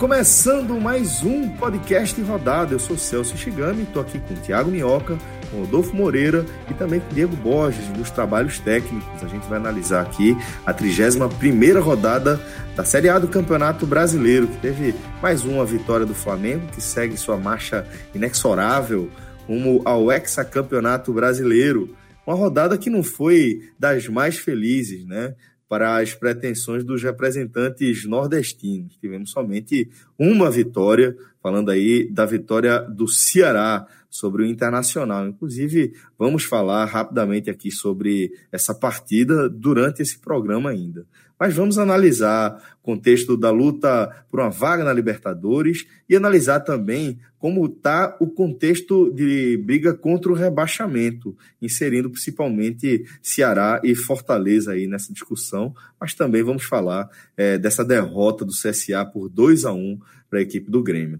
Começando mais um podcast rodada. Eu sou Celso Shigami, estou aqui com o Thiago Minhoca, com Rodolfo Moreira e também com Diego Borges, dos trabalhos técnicos. A gente vai analisar aqui a 31 rodada da Série A do Campeonato Brasileiro, que teve mais uma vitória do Flamengo, que segue sua marcha inexorável rumo ao hexacampeonato brasileiro. Uma rodada que não foi das mais felizes, né? Para as pretensões dos representantes nordestinos. Tivemos somente uma vitória, falando aí da vitória do Ceará sobre o Internacional. Inclusive, vamos falar rapidamente aqui sobre essa partida durante esse programa ainda. Mas vamos analisar o contexto da luta por uma vaga na Libertadores e analisar também como está o contexto de briga contra o rebaixamento, inserindo principalmente Ceará e Fortaleza aí nessa discussão, mas também vamos falar é, dessa derrota do CSA por 2 a 1 para a equipe do Grêmio.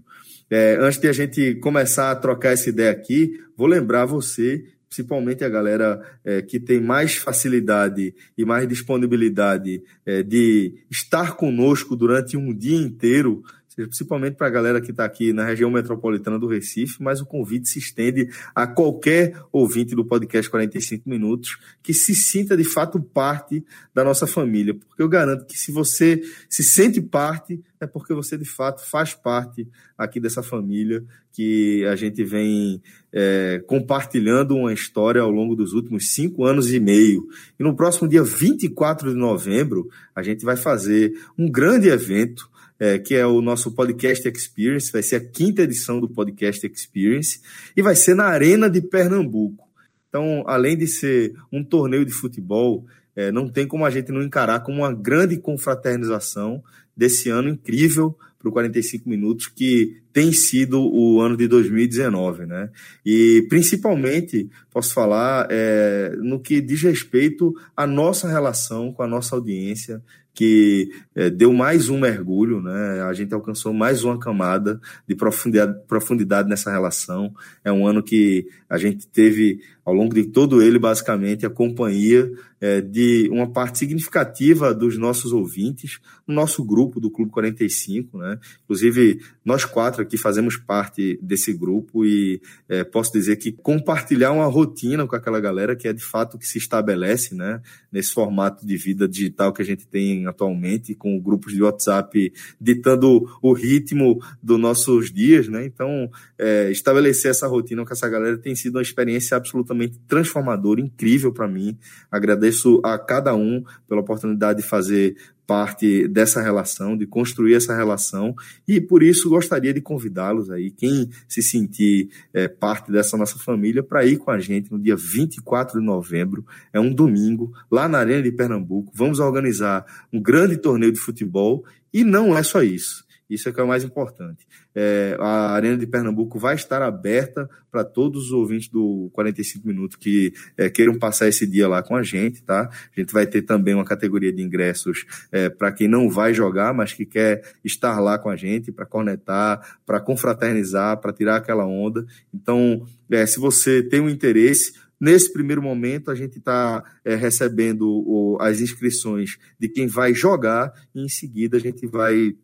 É, antes de a gente começar a trocar essa ideia aqui, vou lembrar você principalmente a galera é, que tem mais facilidade e mais disponibilidade é, de estar conosco durante um dia inteiro, principalmente para a galera que está aqui na região metropolitana do Recife, mas o convite se estende a qualquer ouvinte do podcast 45 Minutos que se sinta de fato parte da nossa família, porque eu garanto que se você se sente parte, é porque você de fato faz parte aqui dessa família que a gente vem é, compartilhando uma história ao longo dos últimos cinco anos e meio. E no próximo dia 24 de novembro, a gente vai fazer um grande evento é, que é o nosso Podcast Experience, vai ser a quinta edição do Podcast Experience, e vai ser na Arena de Pernambuco. Então, além de ser um torneio de futebol, é, não tem como a gente não encarar como uma grande confraternização desse ano incrível para o 45 minutos, que tem sido o ano de 2019, né? E principalmente posso falar é, no que diz respeito à nossa relação com a nossa audiência, que é, deu mais um mergulho, né? A gente alcançou mais uma camada de profundidade, profundidade nessa relação. É um ano que a gente teve, ao longo de todo ele, basicamente, a companhia é, de uma parte significativa dos nossos ouvintes, no nosso grupo do Clube 45, né? Inclusive, nós quatro aqui fazemos parte desse grupo e é, posso dizer que compartilhar uma rotina com aquela galera que é de fato que se estabelece, né? Nesse formato de vida digital que a gente tem atualmente, com grupos de WhatsApp ditando o ritmo dos nossos dias, né? Então, é, estabelecer essa rotina com essa galera tem sido uma experiência absolutamente transformadora, incrível para mim. Agradeço a cada um pela oportunidade de fazer parte dessa relação, de construir essa relação, e por isso gostaria de convidá-los aí, quem se sentir é, parte dessa nossa família, para ir com a gente no dia 24 de novembro, é um domingo, lá na Arena de Pernambuco. Vamos organizar um grande torneio de futebol, e não é só isso. Isso é que é o mais importante. É, a Arena de Pernambuco vai estar aberta para todos os ouvintes do 45 Minutos que é, queiram passar esse dia lá com a gente, tá? A gente vai ter também uma categoria de ingressos é, para quem não vai jogar, mas que quer estar lá com a gente para conectar, para confraternizar, para tirar aquela onda. Então, é, se você tem um interesse, Nesse primeiro momento, a gente está é, recebendo o, as inscrições de quem vai jogar e em seguida a gente vai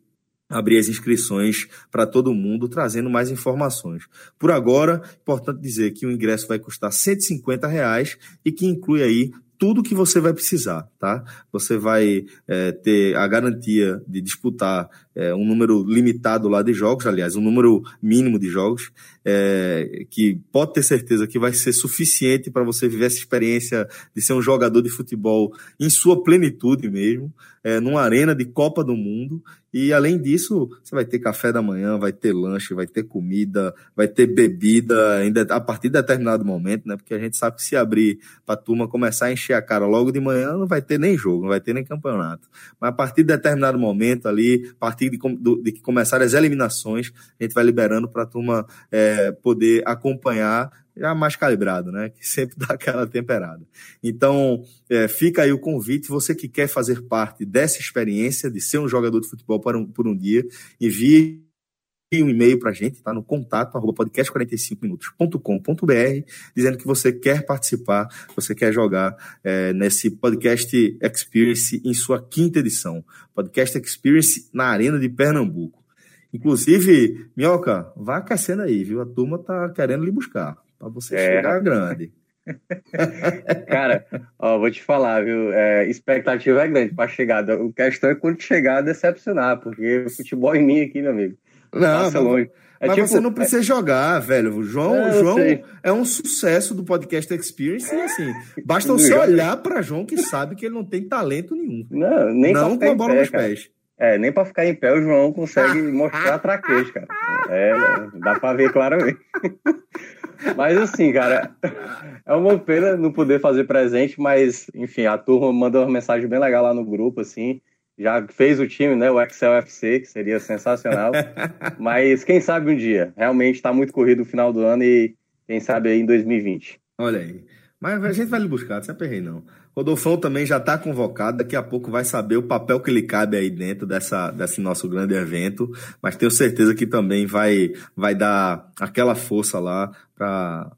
abrir as inscrições para todo mundo, trazendo mais informações. Por agora, importante dizer que o ingresso vai custar 150 reais e que inclui aí tudo que você vai precisar, tá? Você vai é, ter a garantia de disputar é, um número limitado lá de jogos, aliás, um número mínimo de jogos, é, que pode ter certeza que vai ser suficiente para você viver essa experiência de ser um jogador de futebol em sua plenitude mesmo, é, numa arena de Copa do Mundo. E além disso, você vai ter café da manhã, vai ter lanche, vai ter comida, vai ter bebida ainda a partir de determinado momento, né? Porque a gente sabe que se abrir para a turma começar a encher a cara logo de manhã, não vai ter nem jogo, não vai ter nem campeonato. Mas a partir de determinado momento ali, a partir de, de que começarem as eliminações, a gente vai liberando para a turma é, poder acompanhar já mais calibrado, né? Que sempre dá aquela temperada. Então, é, fica aí o convite, você que quer fazer parte dessa experiência de ser um jogador de futebol por um, por um dia, envie um e-mail para a gente, tá no contato arroba podcast45minutos.com.br, dizendo que você quer participar, você quer jogar é, nesse Podcast Experience em sua quinta edição. Podcast Experience na Arena de Pernambuco. Inclusive, Minhoca, vá aquecendo aí, viu? A turma tá querendo lhe buscar, para você é. chegar grande. Cara, ó, vou te falar, viu? É, expectativa é grande para chegar. O questão é quando chegar decepcionar, porque o futebol em mim aqui, meu amigo. Não, Passa longe. É mas tipo, você não precisa é... jogar, velho. O João, é, João é um sucesso do podcast Experience e assim, basta você olhar para João que sabe que ele não tem talento nenhum. Não, nem não com a bola pé, nos cara. pés. É, nem para ficar em pé o João consegue mostrar a traquejo, cara. É, dá para ver claramente. Mas assim, cara, é uma pena não poder fazer presente, mas enfim, a turma mandou uma mensagem bem legal lá no grupo, assim já fez o time, né? O Excel FC, que seria sensacional. Mas quem sabe um dia. Realmente está muito corrido o final do ano e quem sabe aí em 2020. Olha aí. Mas a gente vai lhe buscar, não se aperrei não. Rodolfão também já está convocado, daqui a pouco vai saber o papel que ele cabe aí dentro dessa, desse nosso grande evento, mas tenho certeza que também vai, vai dar aquela força lá para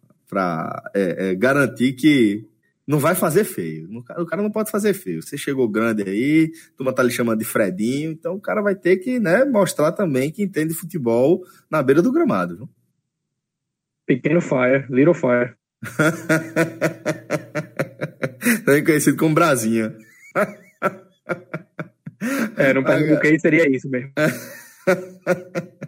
é, é, garantir que não vai fazer feio. O cara não pode fazer feio. Você chegou grande aí, a turma tá lhe chamando de Fredinho, então o cara vai ter que né, mostrar também que entende futebol na beira do gramado. Viu? Pequeno Fire, Little Fire. Também conhecido como Brasinha. é, no aí seria isso mesmo.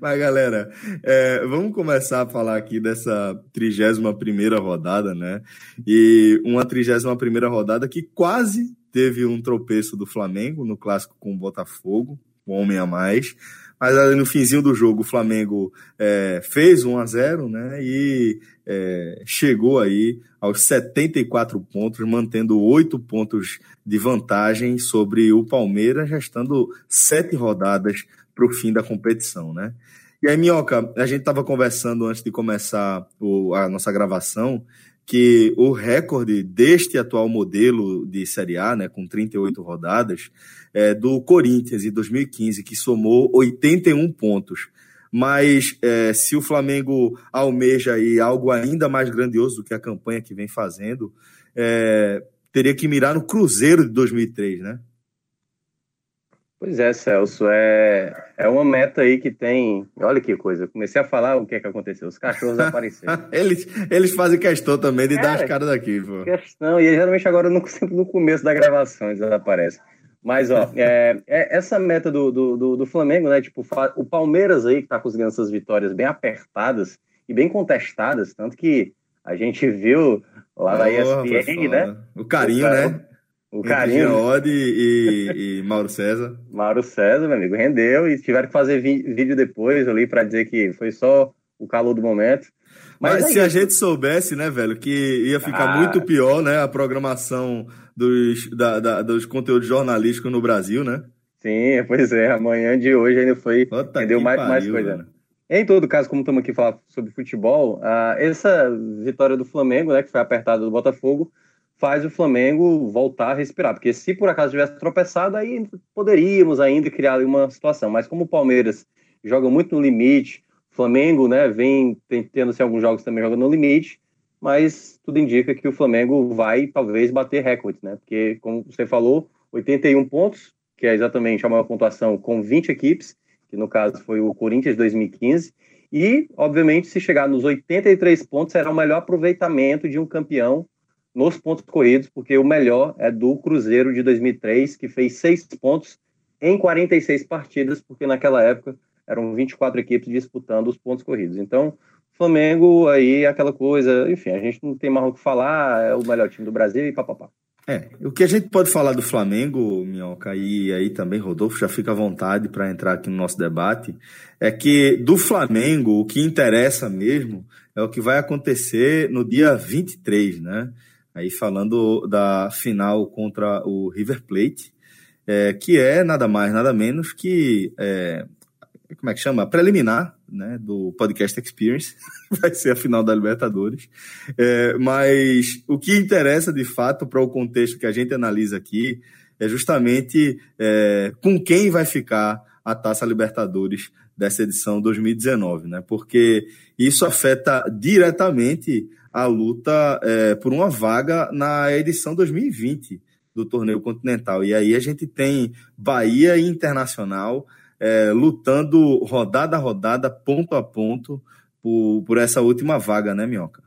Mas, galera, é, vamos começar a falar aqui dessa 31 rodada, né? E uma 31 rodada que quase teve um tropeço do Flamengo no clássico com o Botafogo, um homem a mais. Mas ali no finzinho do jogo, o Flamengo é, fez 1 a 0 né? E é, chegou aí aos 74 pontos, mantendo oito pontos de vantagem sobre o Palmeiras, restando sete rodadas para o fim da competição, né? E aí, Minhoca, a gente estava conversando antes de começar o, a nossa gravação que o recorde deste atual modelo de Série A, né, com 38 rodadas, é do Corinthians em 2015, que somou 81 pontos. Mas é, se o Flamengo almeja aí algo ainda mais grandioso do que a campanha que vem fazendo, é, teria que mirar no Cruzeiro de 2003, né? Pois é, Celso, é, é uma meta aí que tem. Olha que coisa, comecei a falar o que é que aconteceu. Os cachorros apareceram. eles, eles fazem questão também de dar as caras daqui, pô. Questão, e geralmente agora no, sempre no começo da gravação eles aparecem. Mas, ó, é, é, essa meta do, do, do, Flamengo, né? Tipo, o Palmeiras aí, que tá conseguindo essas vitórias bem apertadas e bem contestadas, tanto que a gente viu lá na ESPN, né? O carinho, o cara, né? O carinho. Ode e, e, Mauro César. Mauro César, meu amigo, rendeu e tiveram que fazer vídeo depois ali para dizer que foi só o calor do momento. Mas, Mas é se a gente soubesse, né, velho, que ia ficar ah. muito pior, né, a programação dos, da, da, dos conteúdos jornalísticos no Brasil, né? Sim, pois é. Amanhã de hoje ainda foi. Puta rendeu mais, pariu, mais coisa. Em todo caso, como estamos aqui falando sobre futebol, uh, essa vitória do Flamengo, né, que foi apertada do Botafogo, faz o Flamengo voltar a respirar. Porque se por acaso tivesse tropeçado, aí poderíamos ainda criar uma situação. Mas como o Palmeiras joga muito no limite, o Flamengo né, vem tendo assim, alguns jogos também jogando no limite, mas tudo indica que o Flamengo vai talvez bater recorde, né? Porque, como você falou, 81 pontos, que é exatamente a maior pontuação com 20 equipes, que no caso foi o Corinthians 2015. E, obviamente, se chegar nos 83 pontos, será o melhor aproveitamento de um campeão nos pontos corridos, porque o melhor é do Cruzeiro de 2003, que fez seis pontos em 46 partidas, porque naquela época eram 24 equipes disputando os pontos corridos. Então, Flamengo aí aquela coisa, enfim, a gente não tem mais o que falar, é o melhor time do Brasil e papapá. É, o que a gente pode falar do Flamengo, Minhoca, e aí também, Rodolfo, já fica à vontade para entrar aqui no nosso debate, é que do Flamengo, o que interessa mesmo é o que vai acontecer no dia 23, né? Aí falando da final contra o River Plate, é, que é nada mais, nada menos que é, como é que chama? Preliminar né, do Podcast Experience, vai ser a final da Libertadores. É, mas o que interessa de fato para o contexto que a gente analisa aqui é justamente é, com quem vai ficar a Taça Libertadores dessa edição 2019, né? Porque isso afeta diretamente a luta é, por uma vaga na edição 2020 do torneio continental. E aí a gente tem Bahia e Internacional é, lutando rodada a rodada, ponto a ponto, por, por essa última vaga, né, Minhoca?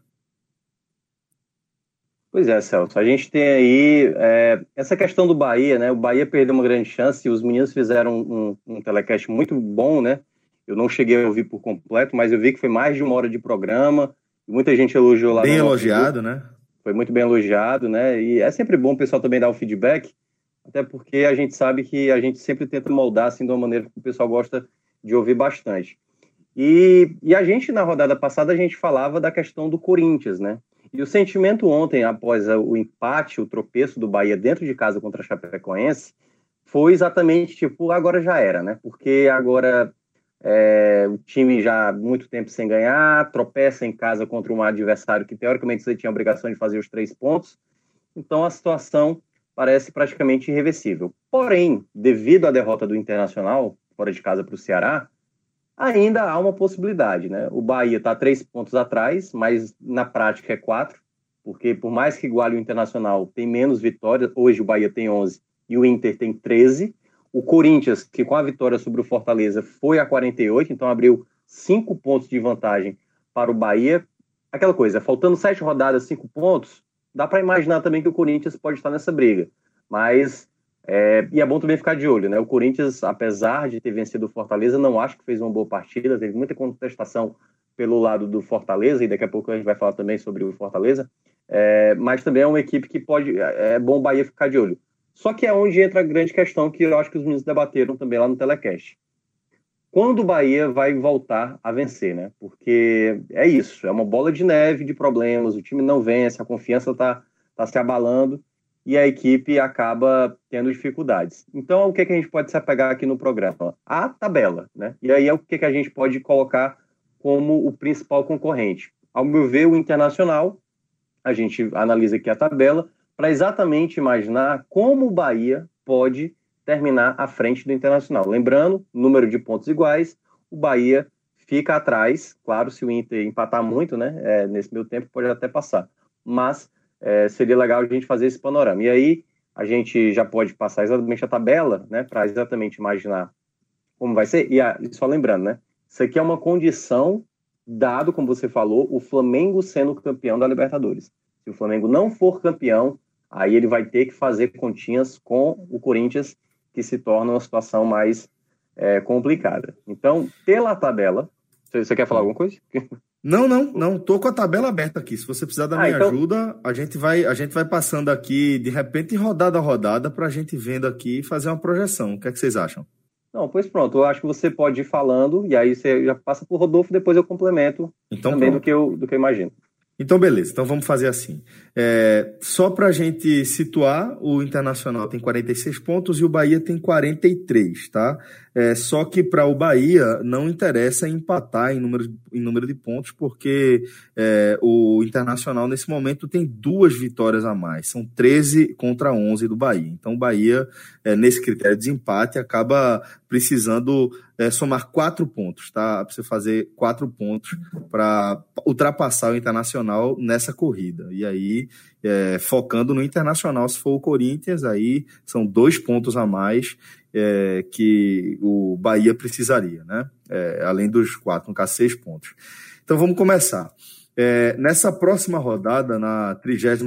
Pois é, Celso. A gente tem aí é, essa questão do Bahia, né? O Bahia perdeu uma grande chance. Os meninos fizeram um, um, telecast muito bom, né? Eu não cheguei a ouvir por completo, mas eu vi que foi mais de uma hora de programa. Muita gente elogiou lá. Bem elogiado, né? Foi muito bem elogiado, né? E é sempre bom o pessoal também dar o feedback até porque a gente sabe que a gente sempre tenta moldar assim de uma maneira que o pessoal gosta de ouvir bastante. E, e a gente, na rodada passada, a gente falava da questão do Corinthians, né? E o sentimento ontem, após o empate, o tropeço do Bahia dentro de casa contra a Chapecoense, foi exatamente tipo, agora já era, né? Porque agora é, o time já há muito tempo sem ganhar, tropeça em casa contra um adversário que teoricamente você tinha a obrigação de fazer os três pontos. Então a situação parece praticamente irreversível. Porém, devido à derrota do Internacional, fora de casa para o Ceará, ainda há uma possibilidade. Né? O Bahia está três pontos atrás, mas na prática é quatro, porque por mais que iguale o Internacional, tem menos vitórias. Hoje o Bahia tem 11 e o Inter tem 13. O Corinthians, que com a vitória sobre o Fortaleza foi a 48, então abriu cinco pontos de vantagem para o Bahia. Aquela coisa, faltando sete rodadas, cinco pontos, dá para imaginar também que o Corinthians pode estar nessa briga. Mas, é, e é bom também ficar de olho, né? O Corinthians, apesar de ter vencido o Fortaleza, não acho que fez uma boa partida, teve muita contestação pelo lado do Fortaleza, e daqui a pouco a gente vai falar também sobre o Fortaleza, é, mas também é uma equipe que pode, é, é bom o Bahia ficar de olho. Só que é onde entra a grande questão que eu acho que os meninos debateram também lá no telecast quando o Bahia vai voltar a vencer, né? Porque é isso, é uma bola de neve de problemas, o time não vence, a confiança está tá se abalando e a equipe acaba tendo dificuldades. Então, o que, que a gente pode se apegar aqui no programa? A tabela, né? E aí é o que, que a gente pode colocar como o principal concorrente. Ao meu ver, o Internacional, a gente analisa aqui a tabela, para exatamente imaginar como o Bahia pode terminar à frente do Internacional. Lembrando, número de pontos iguais, o Bahia fica atrás, claro, se o Inter empatar muito, né, é, nesse meio tempo pode até passar, mas é, seria legal a gente fazer esse panorama. E aí a gente já pode passar exatamente a tabela, né, para exatamente imaginar como vai ser. E só lembrando, né, isso aqui é uma condição dado, como você falou, o Flamengo sendo campeão da Libertadores. Se o Flamengo não for campeão, aí ele vai ter que fazer continhas com o Corinthians que se torna uma situação mais é, complicada. Então, pela tabela, você quer falar alguma coisa? Não, não, não. Tô com a tabela aberta aqui. Se você precisar da ah, minha então... ajuda, a gente vai, a gente vai passando aqui de repente rodada a rodada para a gente vendo aqui e fazer uma projeção. O que é que vocês acham? Não, pois pronto. Eu acho que você pode ir falando e aí você já passa por Rodolfo, depois eu complemento então, também do que eu do que eu imagino. Então, beleza. Então, vamos fazer assim. É, só para a gente situar, o Internacional tem 46 pontos e o Bahia tem 43, tá? É, só que para o Bahia não interessa empatar em número, em número de pontos, porque é, o Internacional nesse momento tem duas vitórias a mais, são 13 contra 11 do Bahia. Então o Bahia, é, nesse critério de desempate, acaba precisando é, somar quatro pontos, tá? Você fazer quatro pontos para ultrapassar o Internacional nessa corrida. E aí, é, focando no Internacional, se for o Corinthians, aí são dois pontos a mais é, que o Bahia precisaria, né? É, além dos quatro, no caso, seis pontos. Então vamos começar. É, nessa próxima rodada, na 32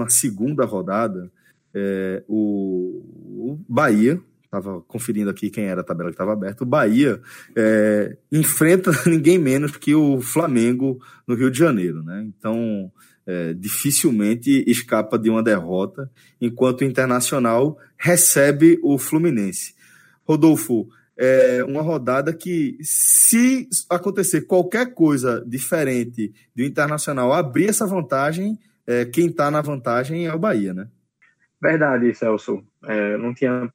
rodada, é, o, o, Bahia, estava conferindo aqui quem era a tabela que estava aberta, o Bahia é, enfrenta ninguém menos que o Flamengo no Rio de Janeiro, né? Então, é, dificilmente escapa de uma derrota, enquanto o Internacional recebe o Fluminense. Rodolfo, é uma rodada que, se acontecer qualquer coisa diferente do Internacional abrir essa vantagem, é, quem está na vantagem é o Bahia, né? Verdade, Celso. É, não tinha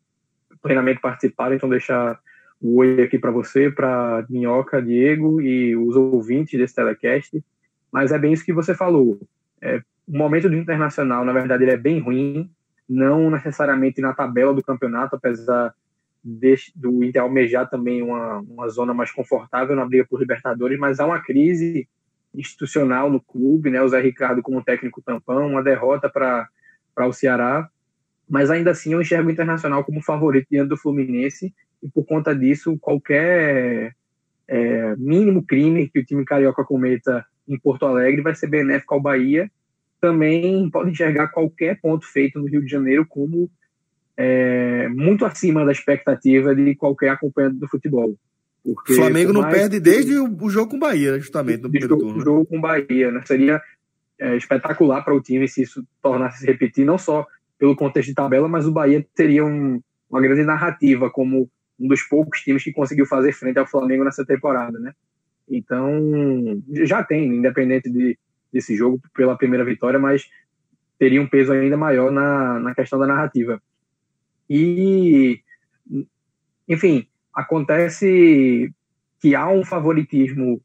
plenamente participado, então deixar o oi aqui para você, para Minhoca, Diego e os ouvintes desse telecast. Mas é bem isso que você falou. É, o momento do Internacional, na verdade, ele é bem ruim, não necessariamente na tabela do campeonato, apesar do Inter almejar também uma, uma zona mais confortável na briga por Libertadores, mas há uma crise institucional no clube, né? O Zé Ricardo como técnico tampão, uma derrota para o Ceará, mas ainda assim eu enxergo o Internacional como favorito diante do Fluminense e por conta disso qualquer é, mínimo crime que o time carioca cometa em Porto Alegre vai ser benéfico ao Bahia. Também pode enxergar qualquer ponto feito no Rio de Janeiro como é, muito acima da expectativa de qualquer acompanhante do futebol. Porque, o Flamengo não perde desde o jogo com o Bahia, justamente, no primeiro turno. O jogo com o Bahia, né? Seria é, espetacular para o time se isso tornasse se repetir, não só pelo contexto de tabela, mas o Bahia teria um, uma grande narrativa como um dos poucos times que conseguiu fazer frente ao Flamengo nessa temporada, né? Então, já tem, independente de, desse jogo, pela primeira vitória, mas teria um peso ainda maior na, na questão da narrativa. E, enfim, acontece que há um favoritismo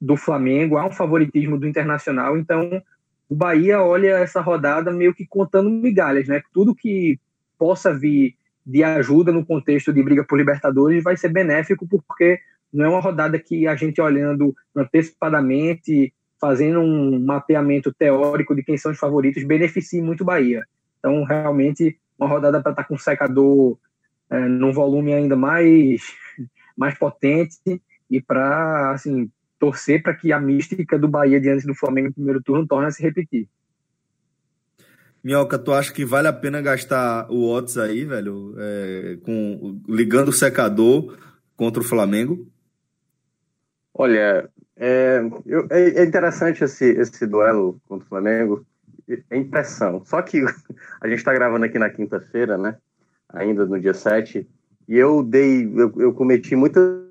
do Flamengo, há um favoritismo do Internacional, então o Bahia olha essa rodada meio que contando migalhas, né? Tudo que possa vir de ajuda no contexto de briga por Libertadores vai ser benéfico, porque não é uma rodada que a gente olhando antecipadamente, fazendo um mapeamento teórico de quem são os favoritos, beneficie muito o Bahia. Então, realmente, uma rodada para estar tá com um secador é, num volume ainda mais, mais potente e para assim, torcer para que a mística do Bahia diante do Flamengo no primeiro turno torne a se repetir. Minhoca, tu acha que vale a pena gastar o Otis aí, velho, é, com, ligando o secador contra o Flamengo? Olha, é, eu, é, é interessante esse, esse duelo contra o Flamengo, é impressão. Só que a gente está gravando aqui na quinta-feira, né? Ainda no dia 7, e eu dei, eu, eu cometi muita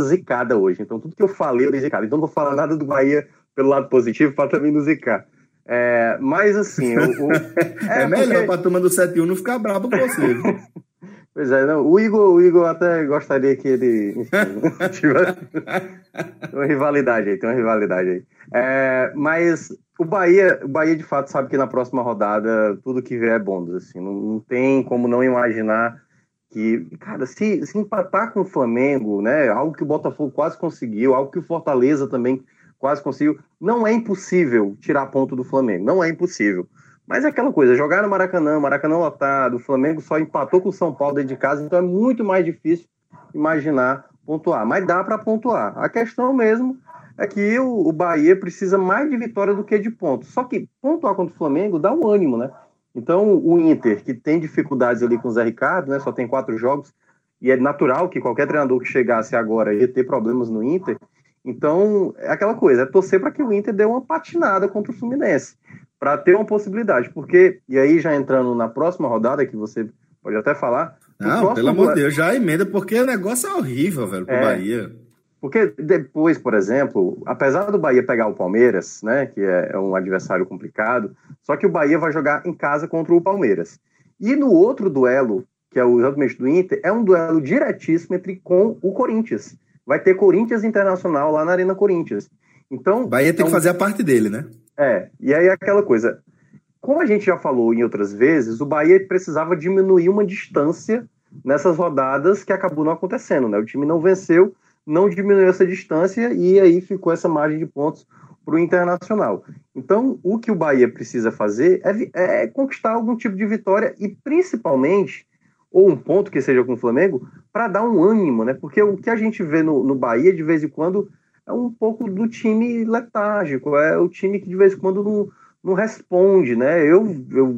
zicada hoje. Então, tudo que eu falei, eu dei zicada. Então, não vou falar nada do Bahia pelo lado positivo para também não zicar. É, mas assim. O, o... É, é, melhor porque... para a turma do 7 1 não ficar bravo com você. pois é, não, o, Igor, o Igor até gostaria que ele. Enfim, uma rivalidade aí, tem uma rivalidade aí. É, mas o Bahia, o Bahia de fato sabe que na próxima rodada tudo que vier é bônus. Assim, não, não tem como não imaginar que, cara, se, se empatar com o Flamengo, né, algo que o Botafogo quase conseguiu, algo que o Fortaleza também quase conseguiu. Não é impossível tirar ponto do Flamengo, não é impossível. Mas é aquela coisa, jogar no Maracanã, Maracanã lotado, o Flamengo só empatou com o São Paulo dentro de casa, então é muito mais difícil imaginar pontuar. Mas dá para pontuar. A questão mesmo é que o, o, Bahia precisa mais de vitória do que de pontos. Só que pontuar contra o Flamengo dá um ânimo, né? Então o Inter, que tem dificuldades ali com o Zé Ricardo, né? Só tem quatro jogos, e é natural que qualquer treinador que chegasse agora ia ter problemas no Inter. Então, é aquela coisa, é torcer para que o Inter dê uma patinada contra o Fluminense, para ter uma possibilidade, porque, e aí já entrando na próxima rodada, que você pode até falar. Não, pelo amor de Deus, já emenda, porque o negócio é horrível, velho, pro é, Bahia. Porque depois, por exemplo, apesar do Bahia pegar o Palmeiras, né, que é, é um adversário complicado, só que o Bahia vai jogar em casa contra o Palmeiras. E no outro duelo, que é o exatamente do Inter, é um duelo diretíssimo entre com o Corinthians vai ter Corinthians Internacional lá na Arena Corinthians. Então. Bahia tem é um... que fazer a parte dele, né? É, e aí é aquela coisa. Como a gente já falou em outras vezes, o Bahia precisava diminuir uma distância nessas rodadas que acabou não acontecendo, né? O time não venceu, não diminuiu essa distância e aí ficou essa margem de pontos para o Internacional. Então, o que o Bahia precisa fazer é, é conquistar algum tipo de vitória e, principalmente, ou um ponto que seja com o Flamengo, para dar um ânimo, né? Porque o que a gente vê no, no Bahia, de vez em quando, é um pouco do time letárgico, é o time que de vez em quando não, não responde, né? Eu, eu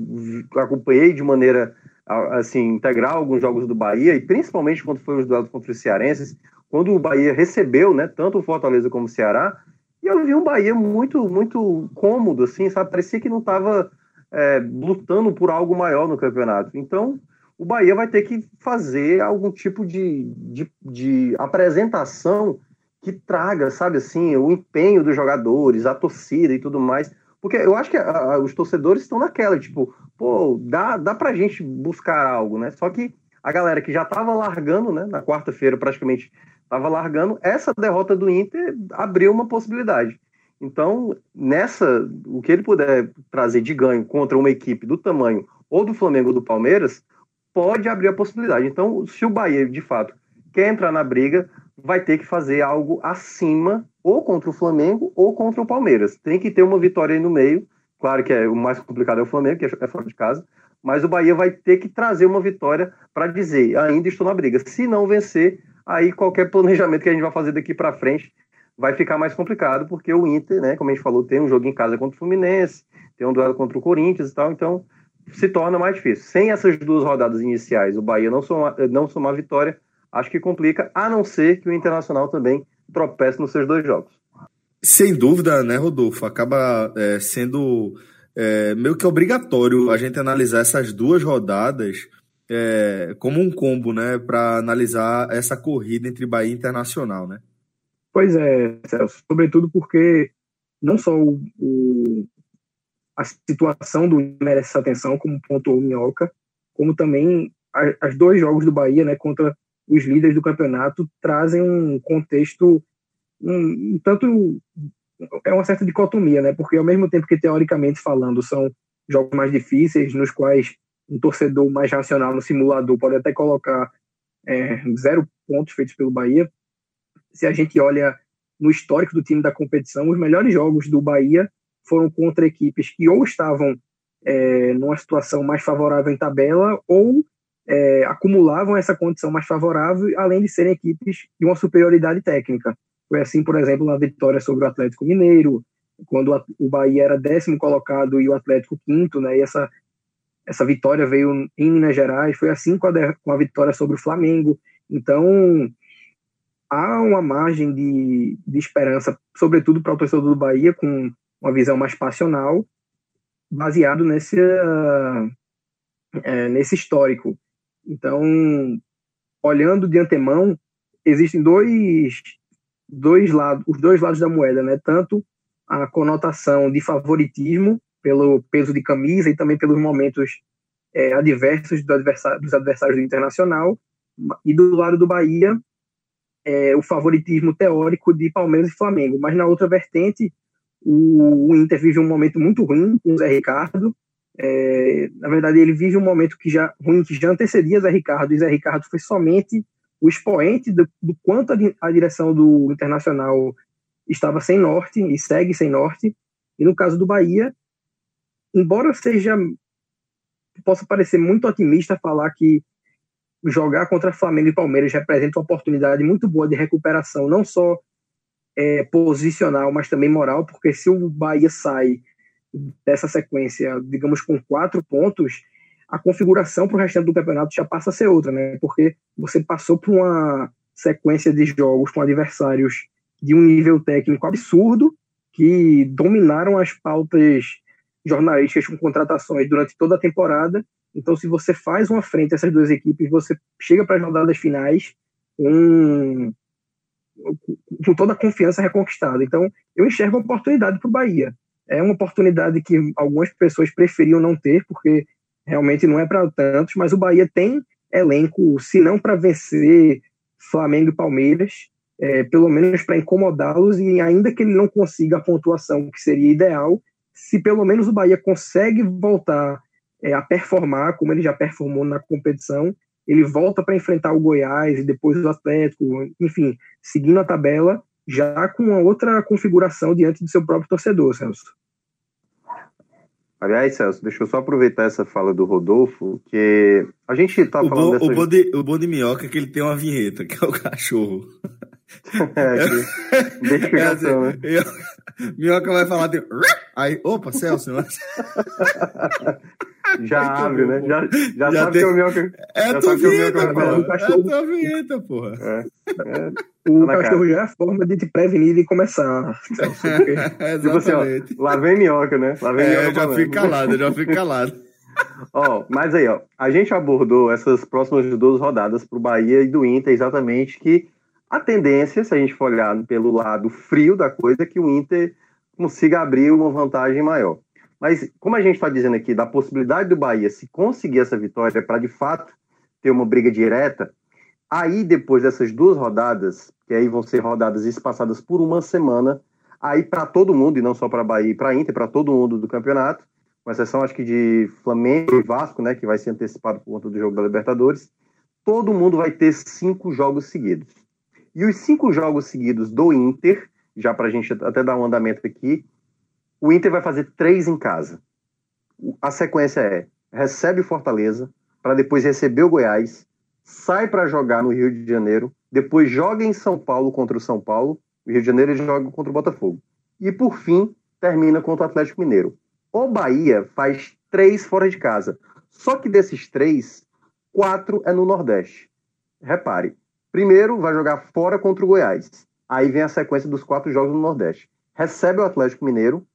acompanhei de maneira assim integral alguns jogos do Bahia e principalmente quando foi os duelos contra os cearenses, quando o Bahia recebeu, né, tanto o Fortaleza como o Ceará, e eu vi um Bahia muito muito cômodo assim, sabe? Parecia que não estava é, lutando por algo maior no campeonato. Então, o Bahia vai ter que fazer algum tipo de, de, de apresentação que traga, sabe assim, o empenho dos jogadores, a torcida e tudo mais, Porque eu acho que a, a, os torcedores estão naquela, tipo, pô, dá, dá pra gente buscar algo, né? Só que a galera que já tava largando, né, na quarta-feira praticamente tava largando, essa derrota do Inter abriu uma possibilidade. Então, nessa, o que ele puder trazer de ganho contra uma equipe do tamanho ou do Flamengo ou do Palmeiras, pode abrir a possibilidade. Então, se o Bahia, de fato, quer entrar na briga, vai ter que fazer algo acima, ou contra o Flamengo, ou contra o Palmeiras. Tem que ter uma vitória aí no meio. Claro que é, o mais complicado é o Flamengo, que é fora de casa, mas o Bahia vai ter que trazer uma vitória para dizer, ainda estou na briga. Se não vencer, aí qualquer planejamento que a gente vai fazer daqui para frente vai ficar mais complicado, porque o Inter, né, como a gente falou, tem um jogo em casa contra o Fluminense, tem um duelo contra o Corinthians e tal, então se torna mais difícil. Sem essas duas rodadas iniciais, o Bahia não somar, não somar vitória, acho que complica, a não ser que o Internacional também tropece nos seus dois jogos. Sem dúvida, né, Rodolfo? Acaba é, sendo é, meio que obrigatório a gente analisar essas duas rodadas é, como um combo, né, para analisar essa corrida entre Bahia e Internacional, né? Pois é, Celso. Sobretudo porque não só o, o a situação do merece atenção, como pontuou Minhoca, como também as dois jogos do Bahia, né, contra os líderes do campeonato, trazem um contexto um, um tanto é uma certa dicotomia, né? Porque ao mesmo tempo que teoricamente falando são jogos mais difíceis, nos quais um torcedor mais racional no simulador pode até colocar é, zero pontos feitos pelo Bahia. Se a gente olha no histórico do time da competição, os melhores jogos do Bahia foram contra equipes que ou estavam é, numa situação mais favorável em tabela ou é, acumulavam essa condição mais favorável, além de serem equipes de uma superioridade técnica. Foi assim, por exemplo, na vitória sobre o Atlético Mineiro, quando o Bahia era décimo colocado e o Atlético quinto, né? E essa, essa vitória veio em Minas Gerais. Foi assim com a, com a vitória sobre o Flamengo. Então, há uma margem de, de esperança, sobretudo para o torcedor do Bahia, com uma visão mais passional, baseado nesse, é, nesse histórico. Então, olhando de antemão, existem dois, dois lados, os dois lados da moeda, né? Tanto a conotação de favoritismo pelo peso de camisa e também pelos momentos é, adversos do adversário, dos adversários do Internacional, e do lado do Bahia, é, o favoritismo teórico de Palmeiras e Flamengo. Mas na outra vertente, o, o Inter vive um momento muito ruim com o Zé Ricardo. É, na verdade, ele vive um momento que já ruim que já antecedia Zé Ricardo, e Zé Ricardo foi somente o expoente do, do quanto a, a, direção do Internacional estava sem norte e segue sem norte. E no caso do Bahia, embora seja possa parecer muito otimista falar que jogar contra Flamengo e Palmeiras representa uma oportunidade muito boa de recuperação, não só é, posicional, mas também moral, porque se o Bahia sai dessa sequência, digamos, com quatro pontos, a configuração para o restante do campeonato já passa a ser outra, né? Porque você passou por uma sequência de jogos com adversários de um nível técnico absurdo, que dominaram as pautas jornalísticas com contratações durante toda a temporada. Então, se você faz uma frente essas duas equipes, você chega para as rodadas finais com, com toda a confiança reconquistada. Então, eu enxergo uma oportunidade para o Bahia. É uma oportunidade que algumas pessoas preferiam não ter, porque realmente não é para tantos, mas o Bahia tem elenco, se não para vencer Flamengo e Palmeiras, é, pelo menos para incomodá-los, e ainda que ele não consiga a pontuação que seria ideal, se pelo menos o Bahia consegue voltar é, a performar como ele já performou na competição, ele volta para enfrentar o Goiás e depois o Atlético, enfim, seguindo a tabela, já com uma outra configuração diante do seu próprio torcedor, Celso. Aliás, Celso, deixa eu só aproveitar essa fala do Rodolfo, que a gente tá o falando. Bo, dessa... O bom, de, o bom de minhoca é que ele tem uma vinheta, que é o cachorro. é, que... deixa é assim, né? Minhoca vai falar de. Aí, opa, Celso. já abre, né? Já, já, já sabe tem... que o Minhoca. É a tua vinheta, pô. É a tua vinheta, porra. É. É. O tá cachorro já é a forma de te prevenir de começar. Celso, porque... é, tipo assim, ó, lá vem minhoca, né? Lá vem é, minhoca. Já fica calado, já fica calado. ó, mas aí, ó, a gente abordou essas próximas duas rodadas pro Bahia e do Inter, exatamente que a tendência, se a gente for olhar pelo lado frio da coisa, é que o Inter consiga abrir uma vantagem maior. Mas, como a gente está dizendo aqui, da possibilidade do Bahia se conseguir essa vitória para de fato ter uma briga direta, aí depois dessas duas rodadas, que aí vão ser rodadas espaçadas por uma semana, aí para todo mundo, e não só para Bahia e para Inter, para todo mundo do campeonato, com exceção acho que de Flamengo e Vasco, né, que vai ser antecipado por conta do jogo da Libertadores, todo mundo vai ter cinco jogos seguidos. E os cinco jogos seguidos do Inter, já para a gente até dar um andamento aqui, o Inter vai fazer três em casa. A sequência é: recebe o Fortaleza, para depois receber o Goiás, sai para jogar no Rio de Janeiro, depois joga em São Paulo contra o São Paulo, no Rio de Janeiro joga contra o Botafogo. E por fim, termina contra o Atlético Mineiro. O Bahia faz três fora de casa. Só que desses três, quatro é no Nordeste. Repare, primeiro vai jogar fora contra o Goiás. Aí vem a sequência dos quatro jogos no Nordeste. Recebe o Atlético Mineiro,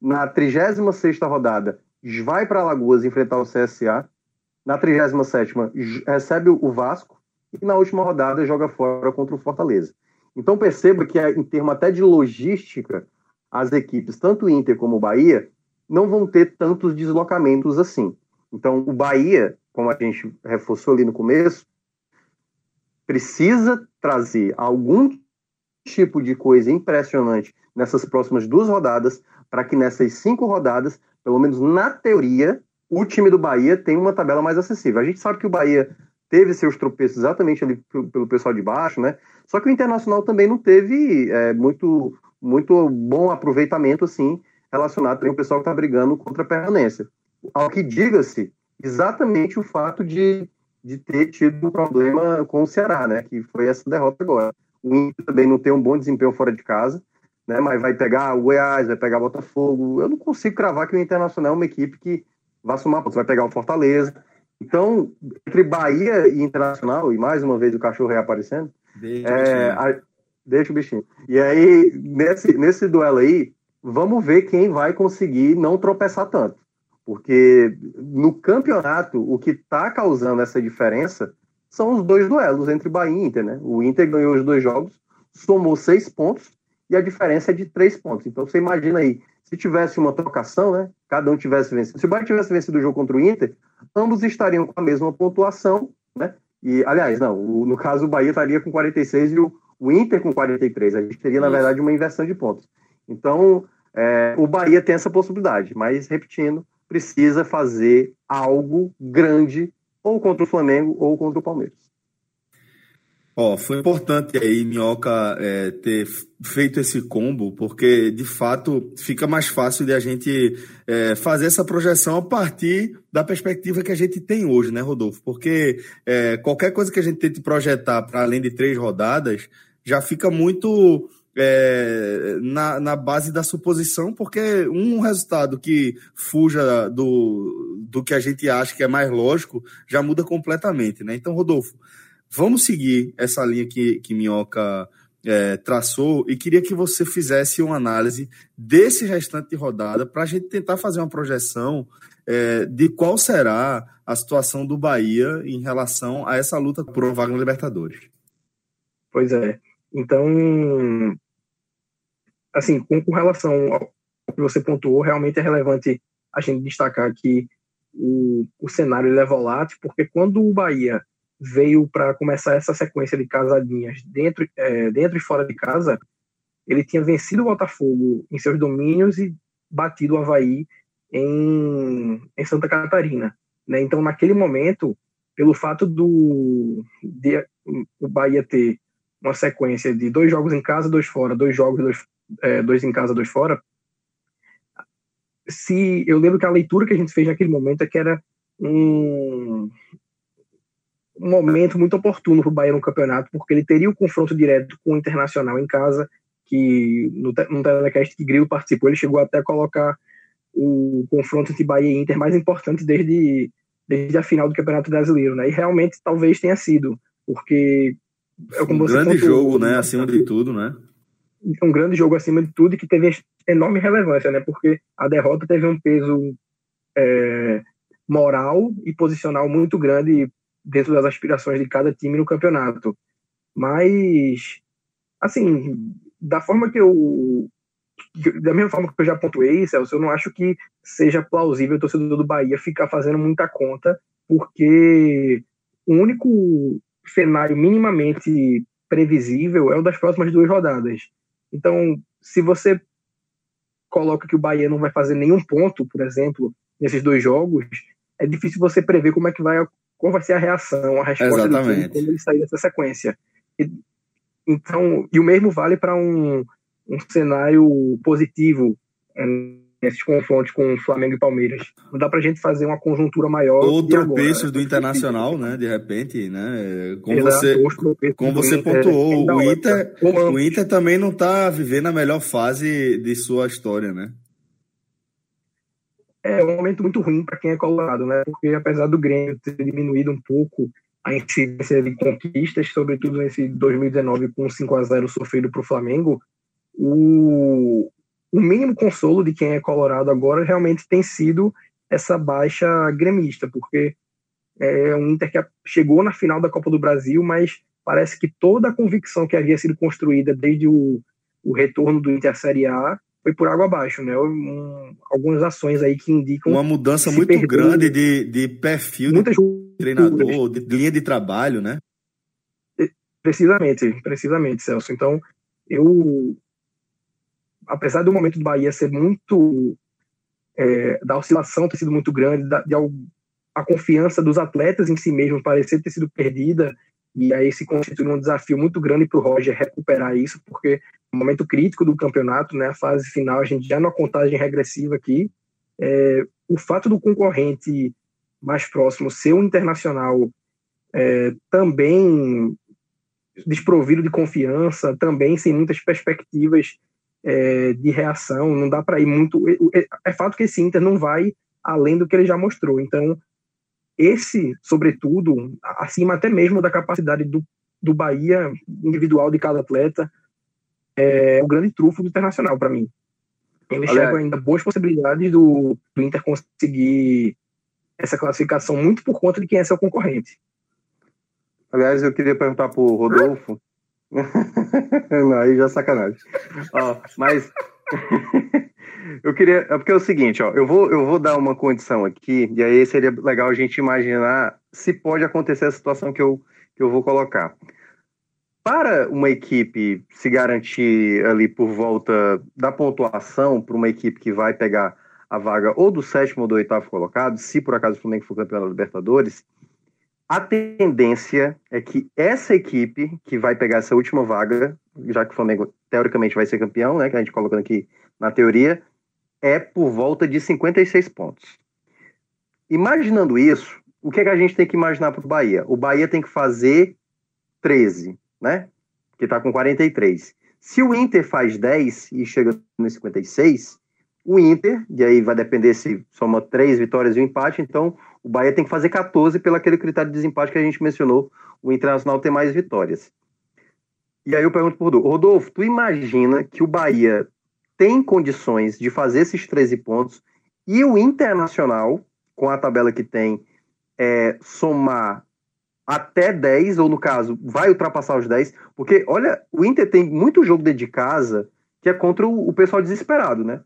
na 36 rodada, vai para Alagoas enfrentar o CSA. Na 37 recebe o Vasco. E na última rodada joga fora contra o Fortaleza. Então perceba que, em termos até de logística, as equipes, tanto o Inter como o Bahia, não vão ter tantos deslocamentos assim. Então, o Bahia, como a gente reforçou ali no começo, precisa trazer algum tipo de coisa impressionante nessas próximas duas rodadas para que nessas cinco rodadas, pelo menos na teoria, o time do Bahia tenha uma tabela mais acessível. A gente sabe que o Bahia teve seus tropeços exatamente ali pelo pessoal de baixo, né? Só que o Internacional também não teve é, muito, muito bom aproveitamento, assim, relacionado ao pessoal que está brigando contra a permanência. Ao que diga-se, exatamente o fato de, de ter tido um problema com o Ceará, né? Que foi essa derrota agora. O Inter também não tem um bom desempenho fora de casa né? Mas vai pegar o Goiás, vai pegar o Botafogo. Eu não consigo cravar que o Internacional é uma equipe que vai somar pontos, vai pegar o Fortaleza. Então, entre Bahia e Internacional, e mais uma vez o cachorro reaparecendo, deixa, é, o, a, deixa o bichinho. E aí, nesse, nesse duelo aí, vamos ver quem vai conseguir não tropeçar tanto. Porque no campeonato, o que está causando essa diferença são os dois duelos entre Bahia e Inter, né? O Inter ganhou os dois jogos, somou seis pontos, e a diferença é de três pontos. Então você imagina aí, se tivesse uma trocação, né? Cada um tivesse vencido. Se o Bahia tivesse vencido o jogo contra o Inter, ambos estariam com a mesma pontuação, né? E, aliás, não, o, no caso o Bahia estaria com 46 e o, o Inter com 43. A gente teria, na verdade, uma inversão de pontos. Então, é, o Bahia tem essa possibilidade, mas, repetindo, precisa fazer algo grande ou contra o Flamengo ou contra o Palmeiras. Ó, foi importante aí, Minhoca, é, ter feito esse combo, porque de fato fica mais fácil de a gente é, fazer essa projeção a partir da perspectiva que a gente tem hoje, né, Rodolfo? Porque é, qualquer coisa que a gente tente projetar para além de três rodadas já fica muito é, na, na base da suposição, porque um resultado que fuja do, do que a gente acha que é mais lógico já muda completamente, né? Então, Rodolfo. Vamos seguir essa linha que, que Minhoca é, traçou e queria que você fizesse uma análise desse restante de rodada para a gente tentar fazer uma projeção é, de qual será a situação do Bahia em relação a essa luta por uma vaga na Libertadores. Pois é. Então, assim, com, com relação ao que você pontuou, realmente é relevante a gente destacar que o, o cenário é volátil, porque quando o Bahia veio para começar essa sequência de casadinhas dentro, é, dentro e fora de casa, ele tinha vencido o Botafogo em seus domínios e batido o Havaí em, em Santa Catarina. Né? Então, naquele momento, pelo fato do de, o Bahia ter uma sequência de dois jogos em casa, dois fora, dois jogos, dois, é, dois em casa, dois fora, se eu lembro que a leitura que a gente fez naquele momento é que era um, um momento muito oportuno para o Bahia no campeonato, porque ele teria o confronto direto com o Internacional em casa, que no, no telecast que Grilo participou, ele chegou até a colocar o confronto entre Bahia e Inter mais importante desde, desde a final do Campeonato Brasileiro, né? E realmente talvez tenha sido, porque é um grande jogo, né? Acima de tudo, né? Um grande jogo acima de tudo e que teve enorme relevância, né? Porque a derrota teve um peso é, moral e posicional muito grande dentro das aspirações de cada time no campeonato. Mas, assim, da forma que eu, da mesma forma que eu já pontuei, Celso, eu não acho que seja plausível o torcedor do Bahia ficar fazendo muita conta, porque o único cenário minimamente previsível é o das próximas duas rodadas. Então, se você coloca que o Bahia não vai fazer nenhum ponto, por exemplo, nesses dois jogos, é difícil você prever como é que vai qual vai ser a reação, a resposta Exatamente. do time quando ele sair dessa sequência. E, então, e o mesmo vale para um, um cenário positivo é, nesses confrontos com Flamengo e Palmeiras. Não dá para a gente fazer uma conjuntura maior. Ou tropeços agora, do Internacional, né? De repente, né? Como você, como você pontuou, o Inter, o Inter também não está vivendo a melhor fase de sua história, né? É um momento muito ruim para quem é colorado, né? Porque apesar do Grêmio ter diminuído um pouco a incidência de conquistas, sobretudo nesse 2019 com 5 a 0 sofrido para o Flamengo, o, o mínimo consolo de quem é colorado agora realmente tem sido essa baixa gremista, porque é um Inter que chegou na final da Copa do Brasil, mas parece que toda a convicção que havia sido construída desde o, o retorno do Inter Série A foi por água abaixo, né? Um, algumas ações aí que indicam uma mudança muito perdeu, grande de, de perfil de treinador, de linha de trabalho, né? Precisamente, precisamente, Celso. Então, eu apesar do momento do Bahia ser muito é, da oscilação ter sido muito grande, da, de, a confiança dos atletas em si mesmos parecer ter sido perdida, e aí se constitui um desafio muito grande para o Roger recuperar isso, porque no momento crítico do campeonato, né, a fase final, a gente já na contagem regressiva aqui, é, o fato do concorrente mais próximo ser o Internacional é, também desprovido de confiança, também sem muitas perspectivas é, de reação, não dá para ir muito. É, é, fato que esse Inter não vai além do que ele já mostrou. Então, esse, sobretudo, acima até mesmo da capacidade do, do Bahia individual de cada atleta, é o grande trufo do Internacional para mim. Eu enxergo ainda boas possibilidades do, do Inter conseguir essa classificação muito por conta de quem é seu concorrente. Aliás, eu queria perguntar para o Rodolfo não, aí já é sacanagem. Ó, mas eu queria. É porque é o seguinte, ó, eu vou, eu vou dar uma condição aqui, e aí seria legal a gente imaginar se pode acontecer a situação que eu, que eu vou colocar. Para uma equipe se garantir ali por volta da pontuação, para uma equipe que vai pegar a vaga ou do sétimo ou do oitavo colocado, se por acaso o Flamengo for campeão da Libertadores, a tendência é que essa equipe que vai pegar essa última vaga, já que o Flamengo teoricamente vai ser campeão, né, que a gente colocando aqui na teoria, é por volta de 56 pontos. Imaginando isso, o que, é que a gente tem que imaginar para o Bahia? O Bahia tem que fazer 13, né? Que está com 43. Se o Inter faz 10 e chega no 56, o Inter, e aí vai depender se soma três vitórias e um empate, então o Bahia tem que fazer 14 pelo aquele critério de desempate que a gente mencionou, o Internacional tem mais vitórias. E aí eu pergunto pro Rodolfo, Rodolfo, tu imagina que o Bahia tem condições de fazer esses 13 pontos e o Internacional, com a tabela que tem, é, somar até 10, ou no caso, vai ultrapassar os 10, porque, olha, o Inter tem muito jogo dentro de casa que é contra o, o pessoal desesperado, né?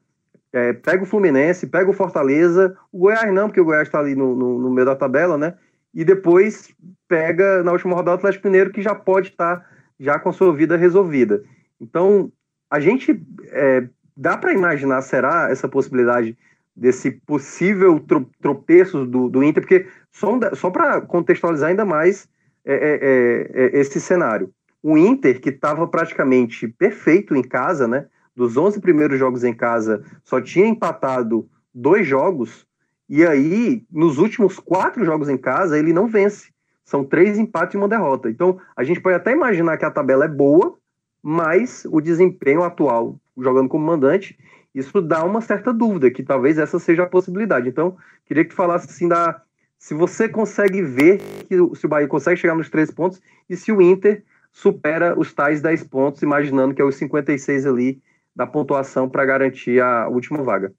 É, pega o Fluminense, pega o Fortaleza, o Goiás não, porque o Goiás está ali no, no, no, meio da tabela, né? E depois pega na última rodada o Atlético Mineiro, que já pode estar tá, já com a sua vida resolvida. Então, a gente é, dá para imaginar, será essa possibilidade desse possível tro, tropeço do, do Inter, porque só, só para contextualizar ainda mais é, é, é, é, esse cenário. O Inter, que estava praticamente perfeito em casa, né? Dos 11 primeiros jogos em casa, só tinha empatado dois jogos, e aí, nos últimos quatro jogos em casa, ele não vence. São três empates e uma derrota. Então, a gente pode até imaginar que a tabela é boa, mas o desempenho atual, jogando como mandante, isso dá uma certa dúvida, que talvez essa seja a possibilidade. Então, queria que tu falasse assim da. Se você consegue ver que se o Bahia consegue chegar nos três pontos e se o Inter supera os tais 10 pontos, imaginando que é os 56 ali da pontuação para garantir a última vaga.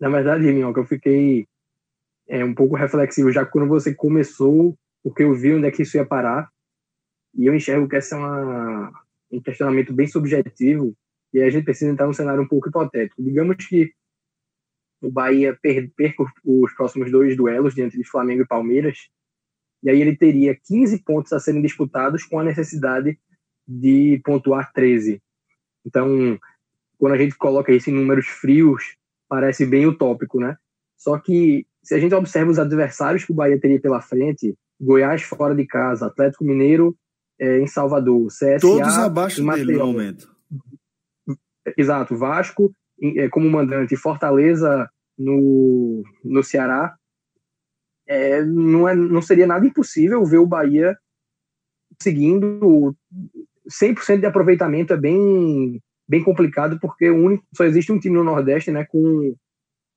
Na verdade, Minhoca, eu fiquei é, um pouco reflexivo já quando você começou, porque eu vi onde é que isso ia parar, e eu enxergo que essa é uma, um questionamento bem subjetivo e a gente precisa entrar num cenário um pouco hipotético. Digamos que o Bahia perca os próximos dois duelos diante de Flamengo e Palmeiras, e aí ele teria 15 pontos a serem disputados com a necessidade de pontuar 13. Então, quando a gente coloca isso em números frios, parece bem utópico, né? Só que se a gente observa os adversários que o Bahia teria pela frente, Goiás fora de casa, Atlético Mineiro é, em Salvador, CSA Todos abaixo dele no momento. Exato, Vasco é, como mandante, Fortaleza no, no Ceará, é, não, é, não seria nada impossível ver o Bahia seguindo 100% de aproveitamento é bem bem complicado porque único, só existe um time no Nordeste né, com,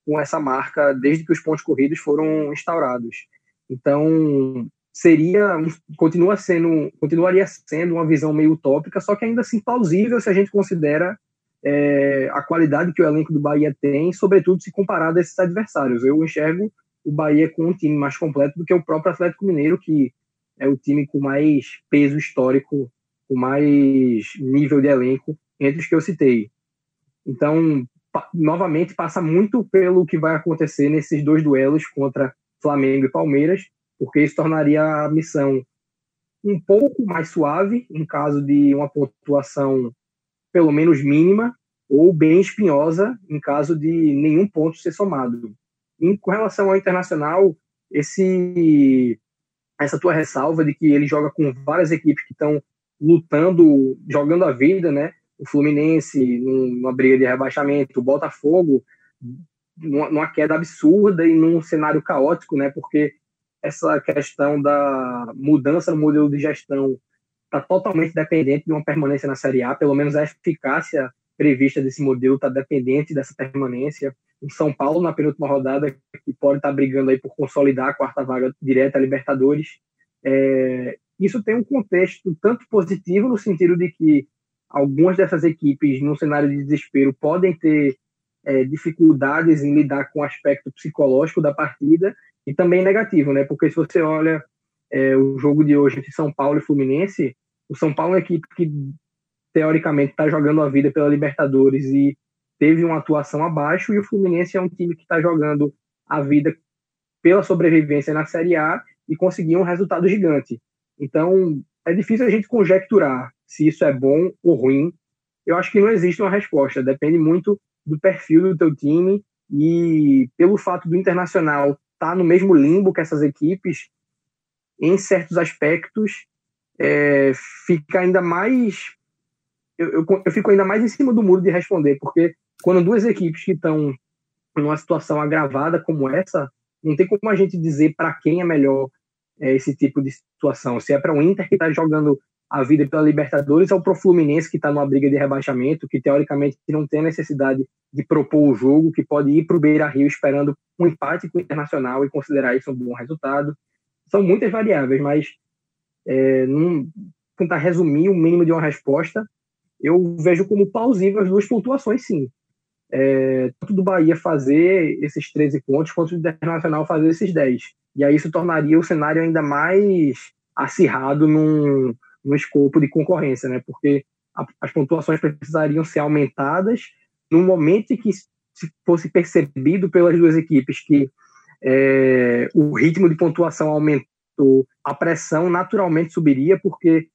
com essa marca desde que os pontos corridos foram instaurados. Então, seria continua sendo continuaria sendo uma visão meio utópica, só que ainda assim plausível se a gente considera é, a qualidade que o elenco do Bahia tem, sobretudo se comparado a esses adversários. Eu enxergo o Bahia com um time mais completo do que o próprio Atlético Mineiro, que é o time com mais peso histórico, com mais nível de elenco entre os que eu citei. Então, pa novamente, passa muito pelo que vai acontecer nesses dois duelos contra Flamengo e Palmeiras, porque isso tornaria a missão um pouco mais suave em caso de uma pontuação pelo menos mínima, ou bem espinhosa em caso de nenhum ponto ser somado. Em com relação ao internacional, esse essa tua ressalva de que ele joga com várias equipes que estão lutando, jogando a vida, né? O Fluminense numa briga de rebaixamento, o Botafogo numa queda absurda e num cenário caótico, né? Porque essa questão da mudança no modelo de gestão está totalmente dependente de uma permanência na Série A, pelo menos a eficácia prevista desse modelo está dependente dessa permanência. O São Paulo, na penúltima rodada, que pode estar tá brigando aí por consolidar a quarta vaga direta à Libertadores. É, isso tem um contexto tanto positivo, no sentido de que algumas dessas equipes, num cenário de desespero, podem ter é, dificuldades em lidar com o aspecto psicológico da partida, e também negativo, né? Porque se você olha é, o jogo de hoje entre São Paulo e Fluminense, o São Paulo é uma equipe que teoricamente está jogando a vida pela Libertadores e teve uma atuação abaixo, e o Fluminense é um time que está jogando a vida pela sobrevivência na Série A e conseguiu um resultado gigante. Então, é difícil a gente conjecturar se isso é bom ou ruim. Eu acho que não existe uma resposta, depende muito do perfil do teu time e pelo fato do Internacional estar tá no mesmo limbo que essas equipes, em certos aspectos, é, fica ainda mais. Eu, eu, eu, fico ainda mais em cima do muro de responder, porque quando duas equipes que estão numa situação agravada como essa, não tem como a gente dizer para quem é melhor esse tipo de situação. Se é para o Inter que está jogando a vida pela Libertadores ou para o Fluminense que está numa briga de rebaixamento, que teoricamente não tem necessidade de propor o jogo, que pode ir para o Beira Rio esperando um empate com o Internacional e considerar isso um bom resultado. São muitas variáveis, mas é, tentar resumir o mínimo de uma resposta, eu vejo como plausível as duas pontuações, sim. É, tanto do Bahia fazer esses 13 pontos, quanto do Internacional fazer esses 10. E aí isso tornaria o cenário ainda mais acirrado num, num escopo de concorrência, né? Porque a, as pontuações precisariam ser aumentadas no momento em que se fosse percebido pelas duas equipes que é, o ritmo de pontuação aumentou a pressão naturalmente subiria, porque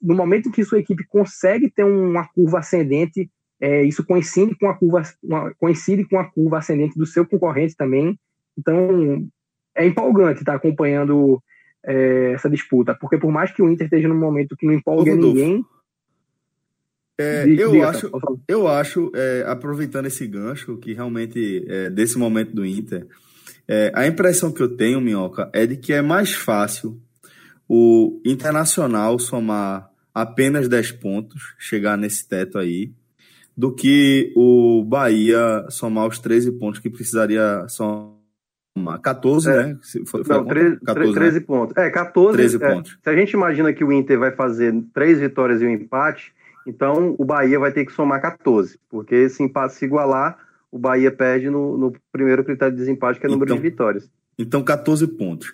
no momento em que sua equipe consegue ter uma curva ascendente, é, isso coincide com a curva uma, coincide com a curva ascendente do seu concorrente também. Então é empolgante estar acompanhando é, essa disputa, porque por mais que o Inter esteja num momento que não empolga ninguém. É, eu, acho, eu acho, é, aproveitando esse gancho, que realmente é, desse momento do Inter, é, a impressão que eu tenho, Minhoca, é de que é mais fácil o Internacional somar apenas 10 pontos, chegar nesse teto aí, do que o Bahia somar os 13 pontos que precisaria somar. 14, é. né? Foi, foi Não, 13, 14, 13 né? pontos. É, 14. 13 é, pontos. Se a gente imagina que o Inter vai fazer três vitórias e um empate, então o Bahia vai ter que somar 14, porque se empate se igualar, o Bahia perde no, no primeiro critério de desempate, que é o número então, de vitórias. Então, 14 pontos.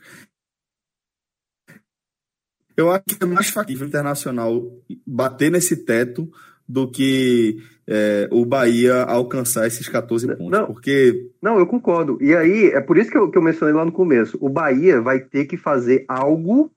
Eu acho que é mais factível o Internacional bater nesse teto do que é, o Bahia alcançar esses 14 pontos. Não, porque... não, eu concordo. E aí, é por isso que eu, que eu mencionei lá no começo. O Bahia vai ter que fazer algo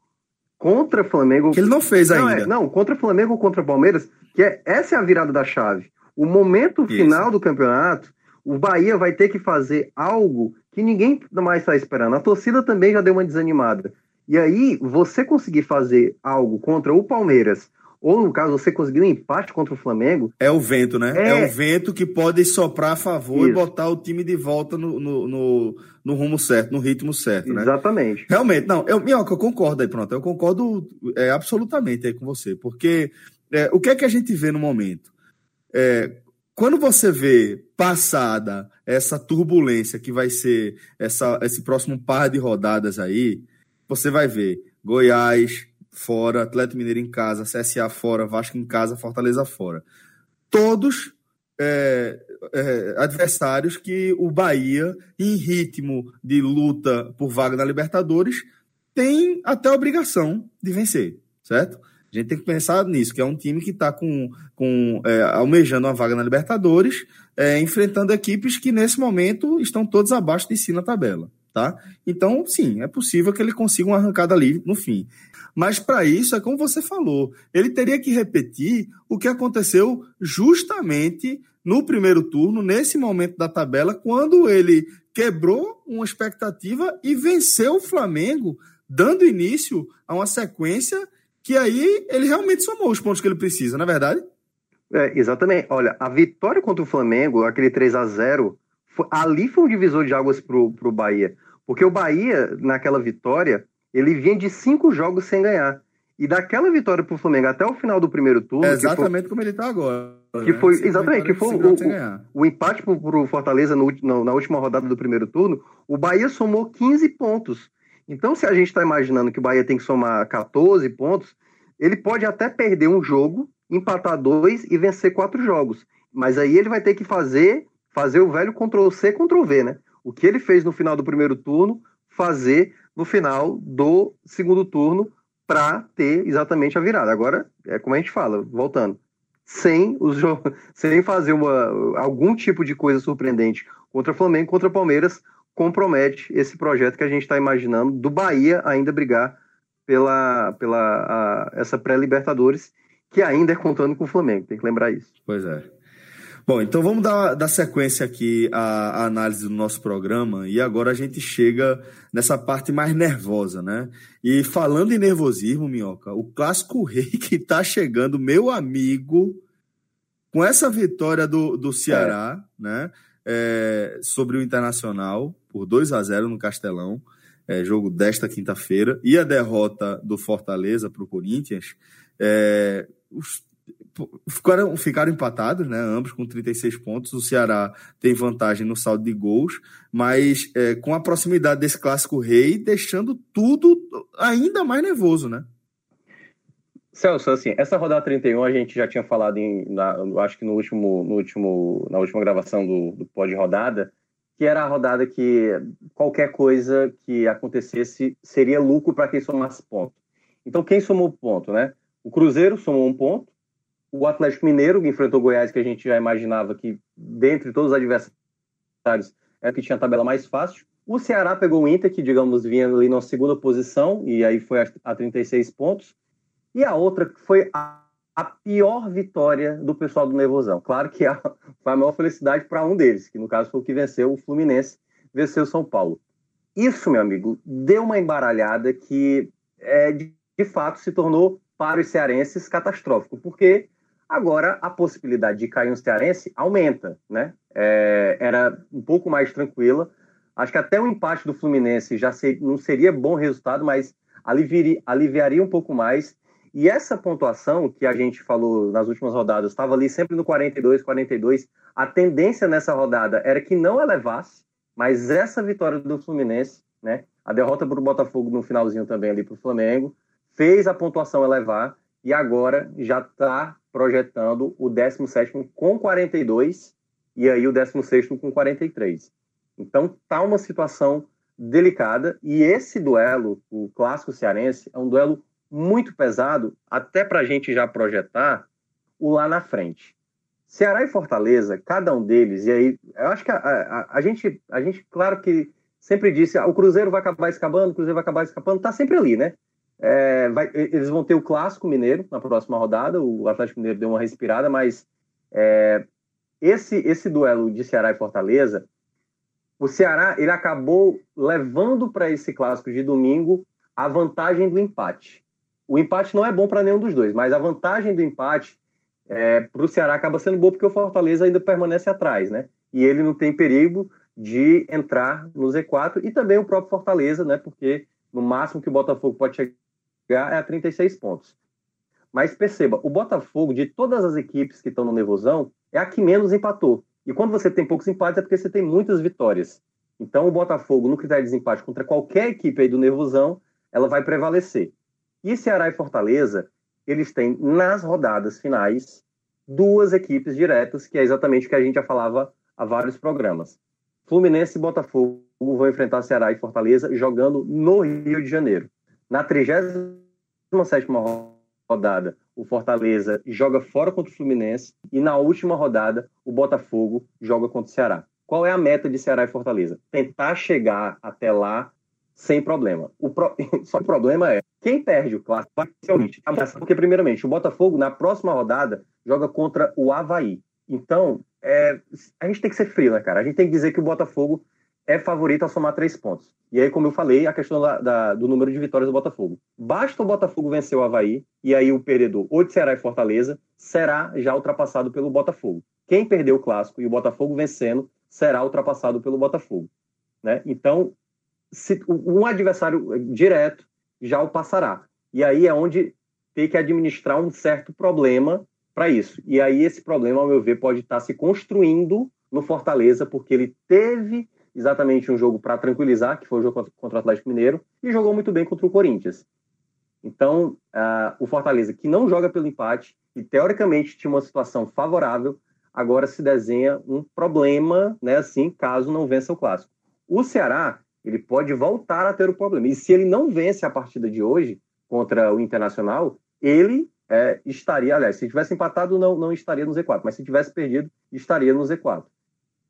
contra Flamengo. Que ele não fez não, ainda. É, não, contra Flamengo ou contra Palmeiras, que é, essa é a virada da chave. O momento Isso. final do campeonato, o Bahia vai ter que fazer algo que ninguém mais está esperando. A torcida também já deu uma desanimada. E aí, você conseguir fazer algo contra o Palmeiras, ou no caso, você conseguir um empate contra o Flamengo, É o vento, né? É, É. o vento que pode soprar a favor e Isso. botar o time de volta no, no, no, no rumo certo, no ritmo certo, né? exatamente. Realmente, não, eu, Minhoca, eu concordo aí, pronto, eu concordo é, absolutamente aí com você, porque é, o que é que a gente vê no momento? É, quando você vê passada essa turbulência que vai ser essa, esse próximo par de rodadas aí, você vai ver Goiás fora, Atlético Mineiro em casa, CSA fora, Vasco em casa, Fortaleza fora. Todos é, é, adversários que o Bahia, em ritmo de luta por vaga na Libertadores, tem até obrigação de vencer, certo? A gente tem que pensar nisso, que é um time que está com, com, é, almejando uma vaga na Libertadores, é, enfrentando equipes que nesse momento estão todas abaixo de si na tabela. Tá? Então, sim, é possível que ele consiga uma arrancada ali no fim. Mas para isso, é como você falou, ele teria que repetir o que aconteceu justamente no primeiro turno, nesse momento da tabela, quando ele quebrou uma expectativa e venceu o Flamengo, dando início a uma sequência que aí ele realmente somou os pontos que ele precisa, não é verdade? É, exatamente. Olha, a vitória contra o Flamengo, aquele 3 a 0 foi- ali foi um divisor de águas pro, pro Bahia. Porque o Bahia, naquela vitória, ele vinha de cinco jogos sem ganhar. E daquela vitória pro Flamengo até o final do primeiro turno, É que foi- exatamente como ele está agora. que né? foi- Sem exatamente, que foi o- o- o empate pro, pro Fortaleza no ulti- na, última rodada do primeiro turno, o Bahia somou 15 pontos. Então, se a gente está imaginando que o Bahia tem que somar 14 pontos, ele pode até perder um jogo, empatar dois e vencer quatro jogos. Mas aí ele vai ter que fazer, fazer o velho Ctrl-C, Ctrl-V, né? O que ele fez no final do primeiro turno, fazer no final do segundo turno para ter exatamente a virada. Agora, é como a gente fala, voltando sem os sem fazer uma, algum tipo de coisa surpreendente contra Flamengo, contra Palmeiras, compromete esse projeto que a gente está imaginando do Bahia ainda brigar pela, pela a- essa pré-Libertadores, que ainda é contando com o Flamengo, tem que lembrar isso. Pois é. Bom, então vamos dar, dar sequência aqui à, à análise do nosso programa e agora a gente chega nessa parte mais nervosa, né? E falando em nervosismo, Minhoca, o clássico rei que tá chegando, meu amigo, com essa vitória do, do Ceará, né? é, sobre o Internacional, por 2 a 0 no Castelão, é, jogo desta quinta-feira, e a derrota do Fortaleza para o Corinthians, é, os ficaram, ficaram empatados, né? Ambos com 36 pontos. O Ceará tem vantagem no saldo de gols, mas é, com a proximidade desse clássico rei, deixando tudo ainda mais nervoso, né? Celso, assim, essa rodada 31 a gente já tinha falado em, na, acho que no último, no último, na última gravação do, do pod rodada, que era a rodada que qualquer coisa que acontecesse seria lucro para quem somasse ponto. Então, quem somou ponto, né? O Cruzeiro somou um ponto, o Atlético Mineiro, que enfrentou o Goiás, que a gente já imaginava que, dentre todos os adversários, era que tinha a tabela mais fácil. O Ceará pegou o Inter, que, digamos, vinha ali na segunda posição, e aí foi a, a 36 pontos. E a outra que foi a, a, pior vitória do pessoal do Nervosão. Claro que a, foi a maior felicidade para um deles, que no caso foi o que venceu o Fluminense, venceu o São Paulo. Isso, meu amigo, deu uma embaralhada que, é, de, de fato, se tornou para os cearenses catastrófico, porque agora a possibilidade de cair um cearense aumenta, né? É, era um pouco mais tranquila. Acho que até o empate do Fluminense já ser, não seria bom resultado, mas aliviaria, aliviaria um pouco mais. E essa pontuação que a gente falou nas últimas rodadas estava ali sempre no 42, 42. A tendência nessa rodada era que não elevasse, mas essa vitória do Fluminense, né? A derrota para o Botafogo no finalzinho também ali para o Flamengo, fez a pontuação elevar e agora já está projetando o 17 com 42 e aí o 16 com 43. Então tá uma situação delicada e esse duelo, o clássico cearense, é um duelo muito pesado, até para a gente já projetar o lá na frente. Ceará e Fortaleza, cada um deles, e aí eu acho que a, a, a gente, a gente, claro que sempre disse, ah, o Cruzeiro vai acabar escapando, o Cruzeiro vai acabar escapando, tá sempre ali, né? É, vai, eles vão ter o clássico mineiro na próxima rodada. O Atlético Mineiro deu uma respirada, mas é, esse esse duelo de Ceará e Fortaleza, o Ceará ele acabou levando para esse clássico de domingo a vantagem do empate. O empate não é bom para nenhum dos dois, mas a vantagem do empate é, para o Ceará acaba sendo boa porque o Fortaleza ainda permanece atrás, né? E ele não tem perigo de entrar no Z4 e também o próprio Fortaleza, né? Porque no máximo que o Botafogo pode chegar é a 36 pontos. Mas perceba, o Botafogo, de todas as equipes que estão no Nervosão, é a que menos empatou. E quando você tem poucos empates é porque você tem muitas vitórias. Então o Botafogo, no critério de desempate contra qualquer equipe aí do Nervosão, ela vai prevalecer. E Ceará e Fortaleza, eles têm nas rodadas finais duas equipes diretas, que é exatamente o que a gente já falava há vários programas. Fluminense e Botafogo vão enfrentar Ceará e Fortaleza jogando no Rio de Janeiro. Na 37 rodada, o Fortaleza joga fora contra o Fluminense e na última rodada, o Botafogo joga contra o Ceará. Qual é a meta de Ceará e Fortaleza? Tentar chegar até lá sem problema. O pro... Só que o problema é quem perde o clássico. Porque, primeiramente, o Botafogo, na próxima rodada, joga contra o Havaí. Então, é... a gente tem que ser frio, né, cara? A gente tem que dizer que o Botafogo é favorito a somar três pontos. E aí, como eu falei, a questão da, da, do número de vitórias do Botafogo. Basta o Botafogo vencer o Havaí, e aí o perdedor, ou de Ceará e Fortaleza, será já ultrapassado pelo Botafogo. Quem perdeu o clássico e o Botafogo vencendo, será ultrapassado pelo Botafogo. Né? Então, se, um adversário direto já o passará. E aí é onde tem que administrar um certo problema para isso. E aí esse problema, ao meu ver, pode estar se construindo no Fortaleza, porque ele teve exatamente um jogo para tranquilizar, que foi o jogo contra o Atlético Mineiro, e jogou muito bem contra o Corinthians. Então, uh, o Fortaleza, que não joga pelo empate, e teoricamente tinha uma situação favorável, agora se desenha um problema, né, assim, caso não vença o clássico. O Ceará, ele pode voltar a ter o problema. E se ele não vence a partida de hoje contra o Internacional, ele é, estaria, aliás, se tivesse empatado, não, não estaria no Z4, mas se tivesse perdido, estaria no Z4.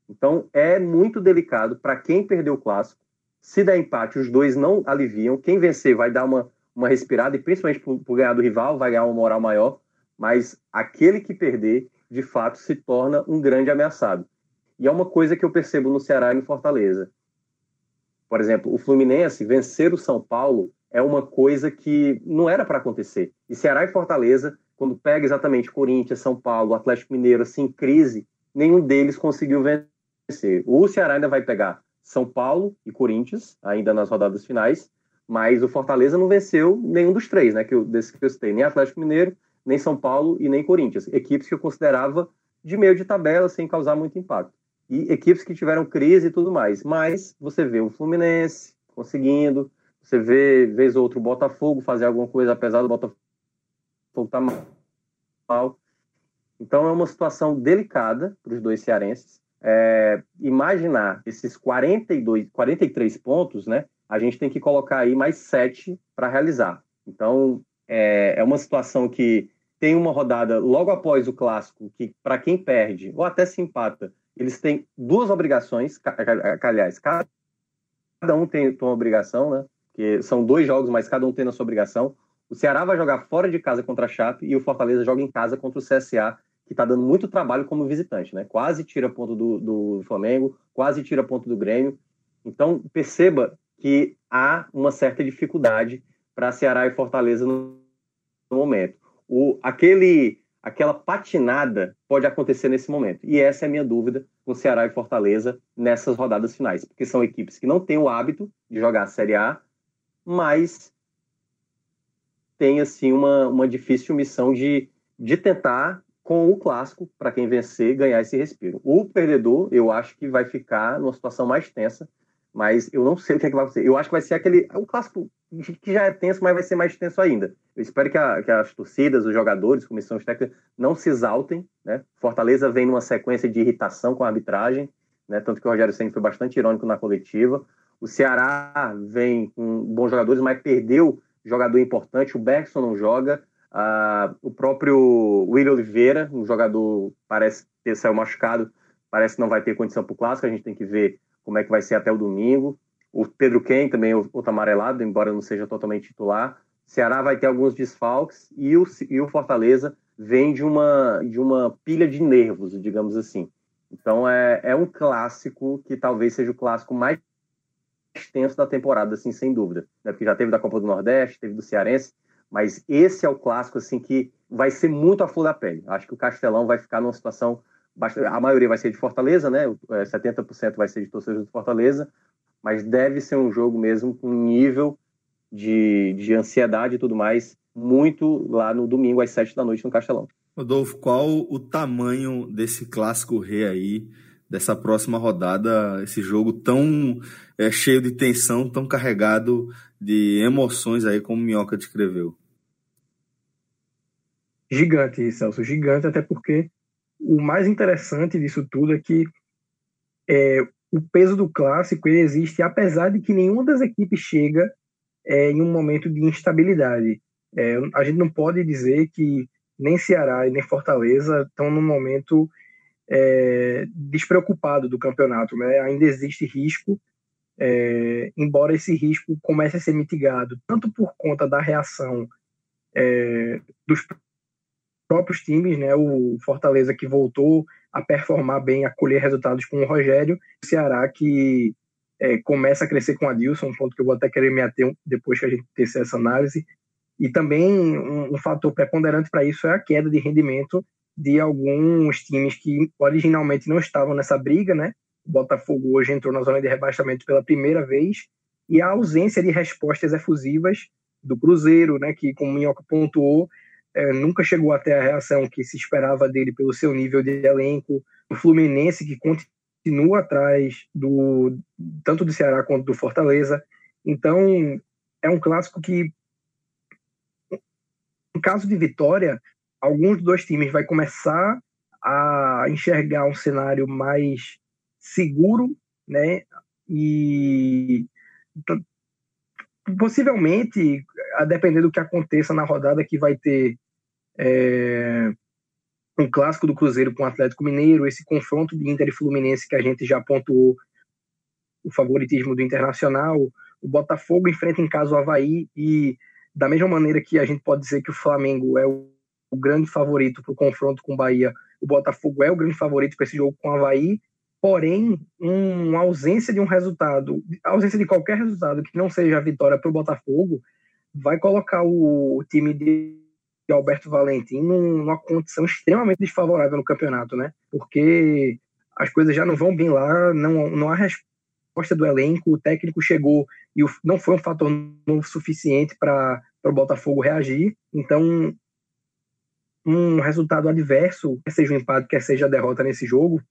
Então é muito delicado para quem perdeu o clássico. Se der empate, os dois não aliviam. Quem vencer vai dar uma, uma respirada, e principalmente por, ganhar do rival, vai ganhar uma moral maior. Mas aquele que perder, de fato, se torna um grande ameaçado. E é uma coisa que eu percebo no Ceará e no Fortaleza. Por exemplo, o Fluminense vencer o São Paulo é uma coisa que não era para acontecer. E Ceará e Fortaleza, quando pega exatamente Corinthians, São Paulo, Atlético Mineiro, assim, crise, nenhum deles conseguiu vencer vencer. O Ceará ainda vai pegar São Paulo e Corinthians, ainda nas rodadas finais, mas o Fortaleza não venceu nenhum dos três, né? Que eu, desse que eu citei, nem Atlético Mineiro, nem São Paulo e nem Corinthians. Equipes que eu considerava de meio de tabela, sem causar muito impacto. E equipes que tiveram crise e tudo mais. Mas você vê o Fluminense conseguindo, você vê, vez ou outro, o Botafogo fazer alguma coisa, apesar do Botafogo estar tá mal. Então é uma situação delicada para os dois cearenses é, imaginar esses 42, 43 pontos, né, a gente tem que colocar aí mais sete para realizar. Então, é, é uma situação que tem uma rodada logo após o clássico, que para quem perde, ou até se empata, eles têm duas obrigações, aliás, cada um tem uma obrigação, né? Que são dois jogos, mas cada um tem a sua obrigação. O Ceará vai jogar fora de casa contra a Chape e o Fortaleza joga em casa contra o CSA que está dando muito trabalho como visitante, né? Quase tira ponto do, do Flamengo, quase tira ponto do Grêmio. Então, perceba que há uma certa dificuldade para Ceará e Fortaleza no, no momento. O, aquele, aquela patinada pode acontecer nesse momento. E essa é a minha dúvida com Ceará e Fortaleza nessas rodadas finais, porque são equipes que não têm o hábito de jogar a Série A, mas tem assim uma, uma difícil missão de, de tentar com o clássico, para quem vencer, ganhar esse respiro. O perdedor, eu acho que vai ficar numa situação mais tensa, mas eu não sei o que, é que vai acontecer. Eu acho que vai ser aquele. O clássico que já é tenso, mas vai ser mais tenso ainda. Eu espero que, a, que as torcidas, os jogadores, comissões técnicas, não se exaltem. Né? Fortaleza vem numa sequência de irritação com a arbitragem, né? tanto que o Rogério Senna foi bastante irônico na coletiva. O Ceará vem com bons jogadores, mas perdeu jogador importante, o Bergson não joga, uh, o próprio William Oliveira, um jogador parece ter saiu machucado, parece que não vai ter condição para o clássico, a gente tem que ver como é que vai ser até o domingo. O Pedro Ken também, outro amarelado, embora não seja totalmente titular. Ceará vai ter alguns desfalques e o, e o Fortaleza vem de uma, de uma pilha de nervos, digamos assim. Então é, é um clássico que talvez seja o clássico mais extenso da temporada, assim, sem dúvida. Né? Porque já teve da Copa do Nordeste, teve do Cearense, mas esse é o clássico assim que vai ser muito a flor da pele. Acho que o Castelão vai ficar numa situação bastante... a maioria vai ser de Fortaleza, né? 70% é, vai ser de torcedores do Fortaleza, mas deve ser um jogo mesmo com nível de, de ansiedade e tudo mais muito lá no domingo às sete da noite no Castelão. Rodolfo, qual o tamanho desse clássico rei aí, dessa próxima rodada, esse jogo tão é, cheio de tensão, tão carregado de emoções aí, como Minhoca descreveu? Gigante, Celso, gigante, até porque o mais interessante disso tudo é que é, o peso do clássico ele existe apesar de que nenhuma das equipes chega é, em um momento de instabilidade. É, a gente não pode dizer que nem Ceará e nem Fortaleza estão num momento é, despreocupado do campeonato. Né? Ainda existe risco, é, embora esse risco comece a ser mitigado tanto por conta da reação é, dos próprios times, né? o Fortaleza que voltou a performar bem, a colher resultados com o Rogério, o Ceará que é, começa a crescer com a Dilson, um ponto que eu vou até querer me ater depois que a gente tecer essa análise. E também um, um fator preponderante para isso é a queda de rendimento de alguns times que originalmente não estavam nessa briga, né? O Botafogo hoje entrou na zona de rebaixamento pela primeira vez e a ausência de respostas efusivas do Cruzeiro, né? Que, como o Minhoca pontuou, é, nunca chegou até a reação que se esperava dele pelo seu nível de elenco. O Fluminense, que continua atrás do tanto do Ceará quanto do Fortaleza. Então, é um clássico que, em caso de vitória, alguns dos dois times vai começar a enxergar um cenário mais seguro, né? E possivelmente, a depender do que aconteça na rodada que vai ter é, um clássico do Cruzeiro com o Atlético Mineiro, esse confronto de Inter e Fluminense que a gente já pontuou o favoritismo do Internacional, o Botafogo enfrenta em casa o Havaí e da mesma maneira que a gente pode dizer que o Flamengo é o, o grande favorito para o confronto com o Bahia, o Botafogo é o grande favorito para esse jogo com o Havaí, porém, um, uma ausência de um resultado, ausência de qualquer resultado que não seja a vitória para o Botafogo, vai colocar o, time de Alberto Valentim numa condição extremamente desfavorável no campeonato, né? Porque as coisas já não vão bem lá, não, não há resposta do elenco, o técnico chegou e não foi um fator novo suficiente para o Botafogo reagir. Então, um resultado adverso, quer seja um empate, quer seja a derrota nesse jogo,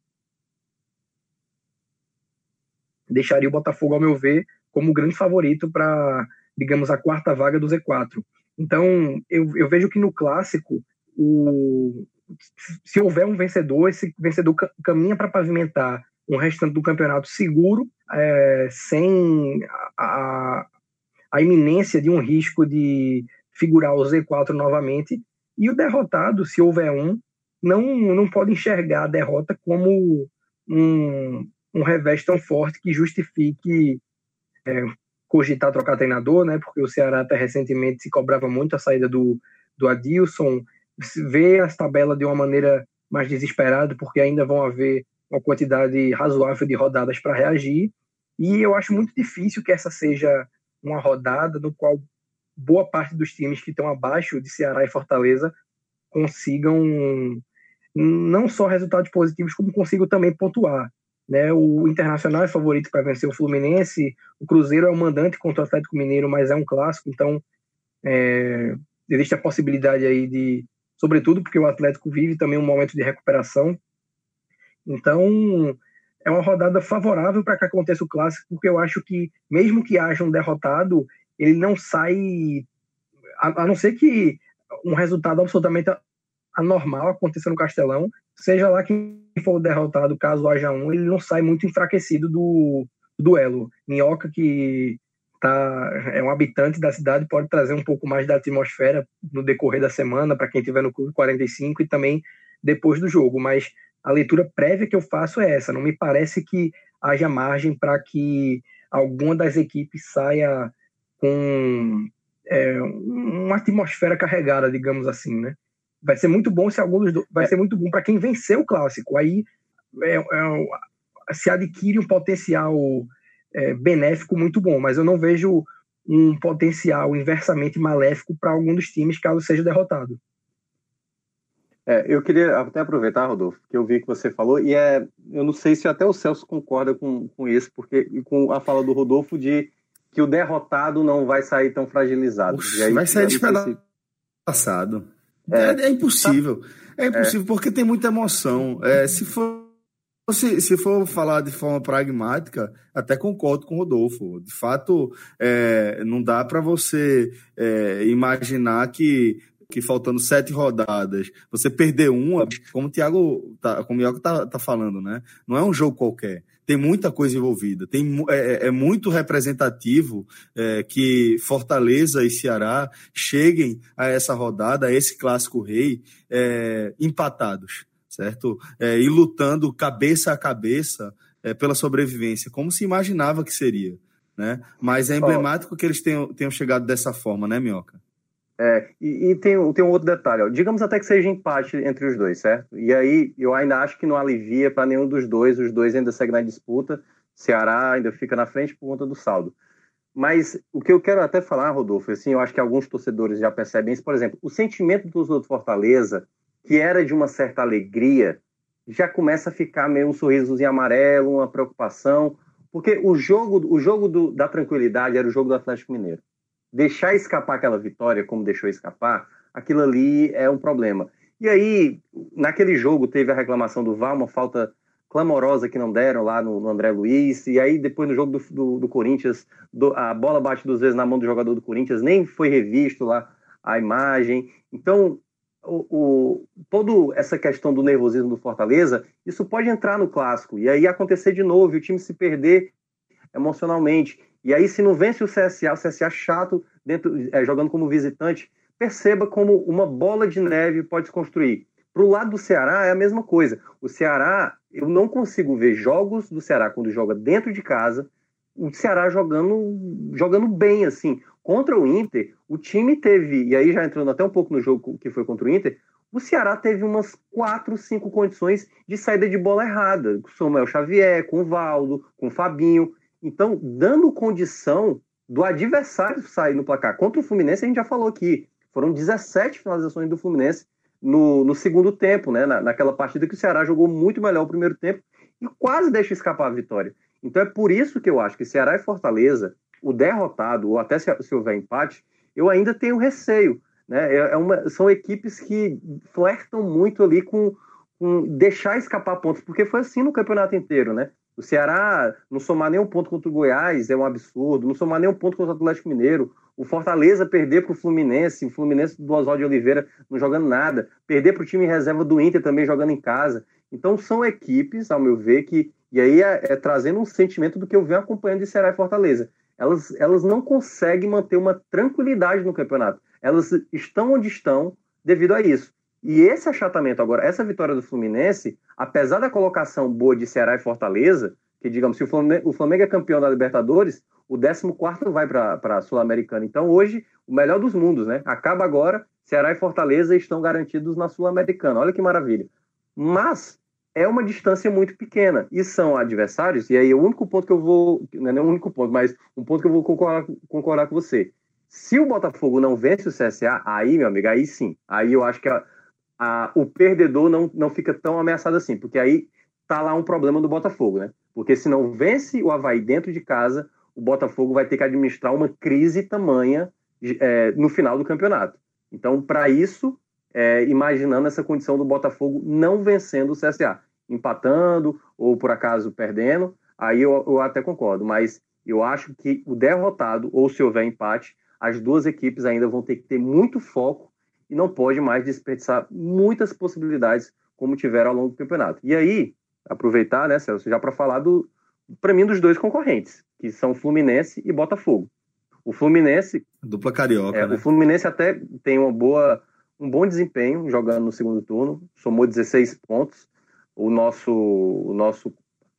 deixaria o Botafogo, ao meu ver, como grande favorito para, digamos, a quarta vaga do Z4. Então, eu, eu vejo que no clássico, o, se houver um vencedor, esse vencedor caminha para pavimentar um restante do campeonato seguro, é, sem a, a iminência de um risco de figurar o Z4 novamente. E o derrotado, se houver um, não, não pode enxergar a derrota como um, um revés tão forte que justifique é, cogitar trocar treinador, né? Porque o Ceará até recentemente se cobrava muito a saída do, do Adilson, vê as tabelas de uma maneira mais desesperada, porque ainda vão haver uma quantidade razoável de rodadas para reagir. E eu acho muito difícil que essa seja uma rodada no qual boa parte dos times que estão abaixo de Ceará e Fortaleza consigam não só resultados positivos, como consigam também pontuar. Né? O Internacional é favorito para vencer o Fluminense, o Cruzeiro é o mandante contra o Atlético Mineiro, mas é um clássico, então é, existe a possibilidade aí de, sobretudo porque o Atlético vive também um momento de recuperação. Então, é uma rodada favorável para que aconteça o clássico, porque eu acho que, mesmo que haja um derrotado, ele não sai. A, a não ser que um resultado absolutamente anormal aconteça no Castelão, seja lá quem for derrotado, caso haja um, ele não sai muito enfraquecido do, duelo. Minhoca, que tá, é um habitante da cidade, pode trazer um pouco mais da atmosfera no decorrer da semana para quem estiver no Clube 45 e também depois do jogo. Mas a leitura prévia que eu faço é essa. Não me parece que haja margem para que alguma das equipes saia com é, uma atmosfera carregada, digamos assim, né? Vai ser muito bom se algum dos dois, vai ser muito bom para quem venceu o clássico. Aí é, é, se adquire um potencial é, benéfico muito bom, mas eu não vejo um potencial inversamente maléfico para algum dos times caso seja derrotado. É, eu queria até aproveitar, Rodolfo, que eu vi que você falou, e é, eu não sei se até o Celso concorda com, com isso, porque com a fala do Rodolfo de que o derrotado não vai sair tão fragilizado. aí, vai sair despedaçado. É, é, é, impossível. É impossível, porque tem muita emoção. É, se for se, se for falar de forma pragmática, até concordo com o Rodolfo. De fato, é, não dá para você é, imaginar que, que faltando sete rodadas, você perder uma, como o Thiago, tá, como o Iago tá, tá falando, né? Não é um jogo qualquer. Tem muita coisa envolvida. Tem, é, é, é muito representativo é, que Fortaleza e Ceará cheguem a essa rodada, a esse clássico rei, é, empatados certo? É, e lutando cabeça a cabeça é, pela sobrevivência, como se imaginava que seria, né? Mas é emblemático que eles tenham, tenham chegado dessa forma, né, Minhoca? É, e, e tem, tem um outro detalhe, ó. digamos até que seja empate entre os dois, certo? E aí eu ainda acho que não alivia para nenhum dos dois, os dois ainda seguem na disputa, Ceará ainda fica na frente por conta do saldo. Mas o que eu quero até falar, Rodolfo, assim, eu acho que alguns torcedores já percebem isso, por exemplo, o sentimento do torcedor do Fortaleza que era de uma certa alegria, já começa a ficar meio um sorrisozinho amarelo, uma preocupação, porque o jogo, o jogo do, da tranquilidade era o jogo do Atlético Mineiro. Deixar escapar aquela vitória, como deixou escapar, aquilo ali é um problema. E aí, naquele jogo, teve a reclamação do VAR, uma falta clamorosa que não deram lá no, no André Luiz, e aí depois no jogo do, do, do Corinthians, do, a bola bate duas vezes na mão do jogador do Corinthians, nem foi revisto lá a imagem. Então, o, o, toda essa questão do nervosismo do Fortaleza, isso pode entrar no clássico e aí acontecer de novo e o time se perder emocionalmente. E aí, se não vence o CSA, o CSA chato, dentro, é, jogando como visitante, perceba como uma bola de neve pode se construir. Para o lado do Ceará é a mesma coisa. O Ceará, eu não consigo ver jogos do Ceará quando joga dentro de casa, o Ceará jogando, jogando bem, assim. Contra o Inter, o time teve, e aí já entrando até um pouco no jogo que foi contra o Inter, o Ceará teve umas quatro, cinco condições de saída de bola errada, com o Samuel Xavier, com o Valdo, com o Fabinho. Então, dando condição do adversário sair no placar. Contra o Fluminense, a gente já falou aqui, foram 17 finalizações do Fluminense no, no segundo tempo, né? Na, naquela partida que o Ceará jogou muito melhor o primeiro tempo e quase deixa escapar a vitória. Então é por isso que eu acho que Ceará e Fortaleza o derrotado, ou até se, se houver empate, eu ainda tenho receio. Né? É, é uma, são equipes que flertam muito ali com, com deixar escapar pontos, porque foi assim no campeonato inteiro, né? O Ceará não somar nenhum ponto contra o Goiás é um absurdo, não somar nenhum ponto contra o Atlético Mineiro, o Fortaleza perder para o Fluminense, o Fluminense do Oswaldo Oliveira não jogando nada, perder para o time reserva do Inter também jogando em casa. Então são equipes, ao meu ver, que. E aí é, é trazendo um sentimento do que eu venho acompanhando de Ceará e Fortaleza elas, elas não conseguem manter uma tranquilidade no campeonato. Elas estão onde estão devido a isso. E esse achatamento agora, essa vitória do Fluminense, apesar da colocação boa de Ceará e Fortaleza, que digamos, se o Flamengo, o Flamengo é campeão da Libertadores, o 14 vai para a Sul-Americana. Então hoje, o melhor dos mundos, né? Acaba agora, Ceará e Fortaleza estão garantidos na Sul-Americana. Olha que maravilha. Mas é uma distância muito pequena. E são adversários, e aí o único ponto que eu vou. Não é o único ponto, mas um ponto que eu vou concordar, concordar com você. Se o Botafogo não vence o CSA, aí, meu amigo, aí sim. Aí eu acho que a, a, o perdedor não, não fica tão ameaçado assim, porque aí tá lá um problema do Botafogo, né? Porque se não vence o Havaí dentro de casa, o Botafogo vai ter que administrar uma crise tamanha é, no final do campeonato. Então, para isso, é, imaginando essa condição do Botafogo não vencendo o CSA empatando ou por acaso perdendo, aí eu, eu até concordo. Mas eu acho que o derrotado, ou se houver empate, as duas equipes ainda vão ter que ter muito foco e não pode mais desperdiçar muitas possibilidades como tiveram ao longo do campeonato. E aí, aproveitar, né, Celso, já para falar do, para mim, dos dois concorrentes, que são Fluminense e Botafogo. O Fluminense. Dupla carioca. É, né? O Fluminense até tem uma boa, um bom desempenho jogando no segundo turno, somou 16 pontos. O nosso, o nosso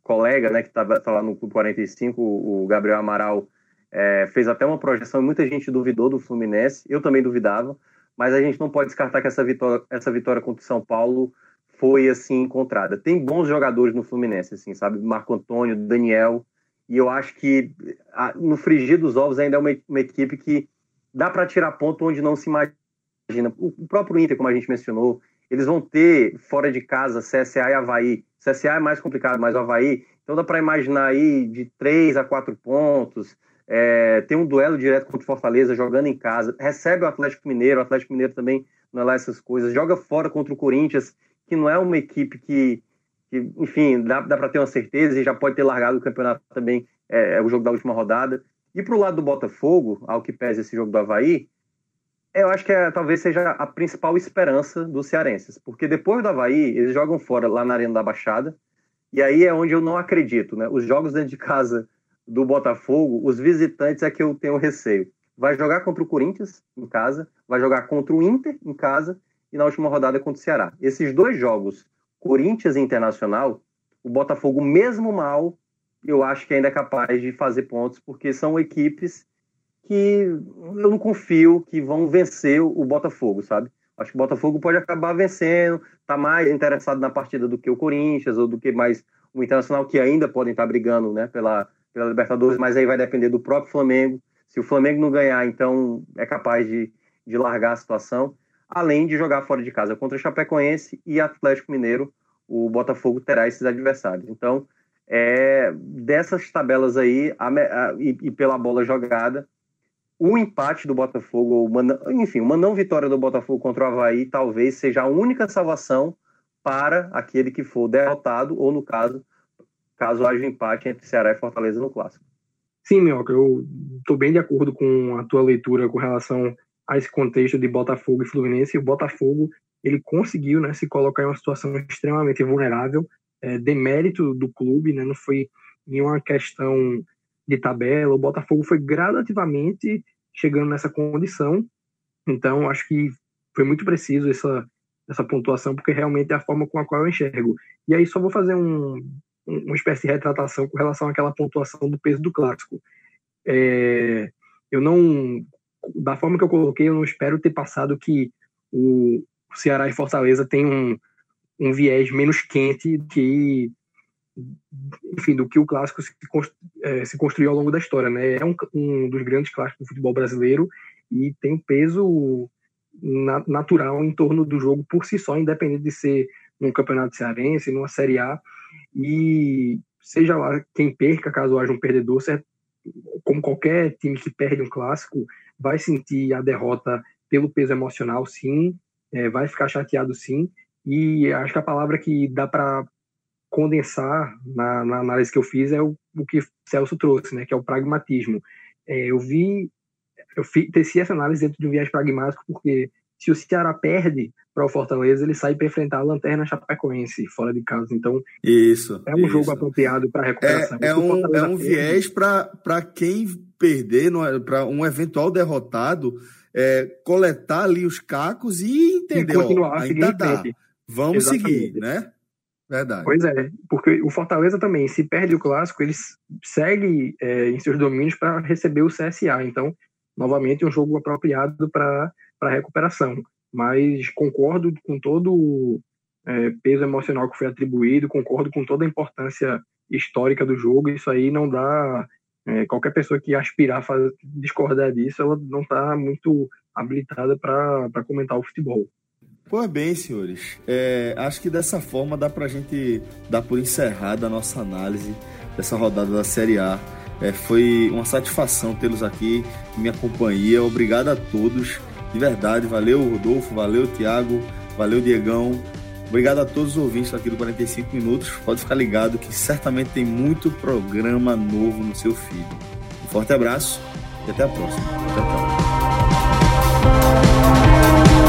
colega, né, que estava tá lá no Clube 45, o Gabriel Amaral, é, fez até uma projeção e muita gente duvidou do Fluminense, eu também duvidava, mas a gente não pode descartar que essa vitória, essa vitória contra o São Paulo foi assim encontrada. Tem bons jogadores no Fluminense, assim, sabe? Marco Antônio, Daniel, e eu acho que a, no frigir dos ovos ainda é uma, uma equipe que dá para tirar ponto onde não se imagina. O, o, próprio Inter, como a gente mencionou, eles vão ter fora de casa CSA e Havaí. CSA é mais complicado, mas o Havaí, então dá para imaginar aí de 3 a 4 pontos. É, tem um duelo direto contra o Fortaleza jogando em casa, recebe o Atlético Mineiro, o Atlético Mineiro também não é lá essas coisas, joga fora contra o Corinthians, que não é uma equipe que, que enfim, dá, dá para ter uma certeza e já pode ter largado o campeonato também, é, é o jogo da última rodada. E para o lado do Botafogo, ao que pese esse jogo do Havaí, eu acho que é, talvez seja a principal esperança dos cearenses, porque depois do Havaí, eles jogam fora lá na Arena da Baixada, e aí é onde eu não acredito, né? Os jogos dentro de casa do Botafogo, os visitantes é que eu tenho receio. Vai jogar contra o Corinthians em casa, vai jogar contra o Inter em casa e na última rodada contra o Ceará. Esses dois jogos, Corinthians e Internacional, o Botafogo, mesmo mal, eu acho que ainda é capaz de fazer pontos, porque são equipes que eu não confio que vão vencer o Botafogo, sabe? Acho que o Botafogo pode acabar vencendo, tá mais interessado na partida do que o Corinthians ou do que mais o Internacional, que ainda podem estar brigando né, pela, pela Libertadores, mas aí vai depender do próprio Flamengo. Se o Flamengo não ganhar, então é capaz de, de largar a situação. Além de jogar fora de casa contra Chapecoense e Atlético Mineiro, o Botafogo terá esses adversários. Então, é, dessas tabelas aí, a, a, e, e, pela bola jogada, o empate do Botafogo, uma, enfim, uma não vitória do Botafogo contra o Havaí, talvez seja a única salvação para aquele que for derrotado, ou no caso, caso haja empate entre Ceará e Fortaleza no clássico. Sim, Minhoca, eu estou bem de acordo com a tua leitura com relação a esse contexto de Botafogo e Fluminense. O Botafogo ele conseguiu né, se colocar em uma situação extremamente vulnerável, é, demérito do clube, né, não foi nenhuma questão de tabela. O Botafogo foi gradativamente chegando nessa condição. Então, acho que foi muito preciso essa, essa pontuação, porque realmente é a forma com a qual eu enxergo. E aí, só vou fazer um, uma espécie de retratação com relação àquela pontuação do peso do clássico. É, eu não, da forma que eu coloquei, eu não espero ter passado que o Ceará e Fortaleza tem um, um viés menos quente que enfim, do que o clássico se, é, se construiu ao longo da história, né? É um, um, dos grandes clássicos do futebol brasileiro e tem um peso na, natural em torno do jogo por si só, independente de ser num campeonato cearense, numa Série A, e seja lá quem perca, caso haja um perdedor, como qualquer time que perde um clássico, vai sentir a derrota pelo peso emocional, sim, é, vai ficar chateado, sim, e acho que a palavra que dá para condensar na, na, análise que eu fiz é o, o que Celso trouxe, né, que é o pragmatismo. É, eu vi, eu fi, teci essa análise dentro de um viés pragmático, porque se o Ceará perde para o Fortaleza, ele sai para enfrentar a Lanterna Chapecoense fora de casa. Então, isso, é um isso. jogo apropriado para recuperação. É, é um, é um viés para quem perder, é, para um eventual derrotado, é, coletar ali os cacos e entender, e continuar, ó, ainda dá. Vamos Exatamente. seguir, né? Verdade. Pois é, porque o Fortaleza também, se perde o clássico, ele segue é, em seus domínios para receber o CSA. Então, novamente, um jogo apropriado para recuperação. Mas concordo com todo o é, peso emocional que foi atribuído, concordo com toda a importância histórica do jogo. Isso aí não dá. É, qualquer pessoa que aspirar a discordar disso, ela não está muito habilitada para comentar o futebol. Pois bem, senhores. É, acho que dessa forma dá para a gente dar por encerrada a nossa análise dessa rodada da Série A. É, foi uma satisfação tê-los aqui minha companhia. Obrigado a todos, de verdade. Valeu, Rodolfo, valeu, Tiago, valeu, Diegão. Obrigado a todos os ouvintes aqui do 45 Minutos. Pode ficar ligado que certamente tem muito programa novo no seu feed. Um forte abraço e até a próxima. Tchau, tchau.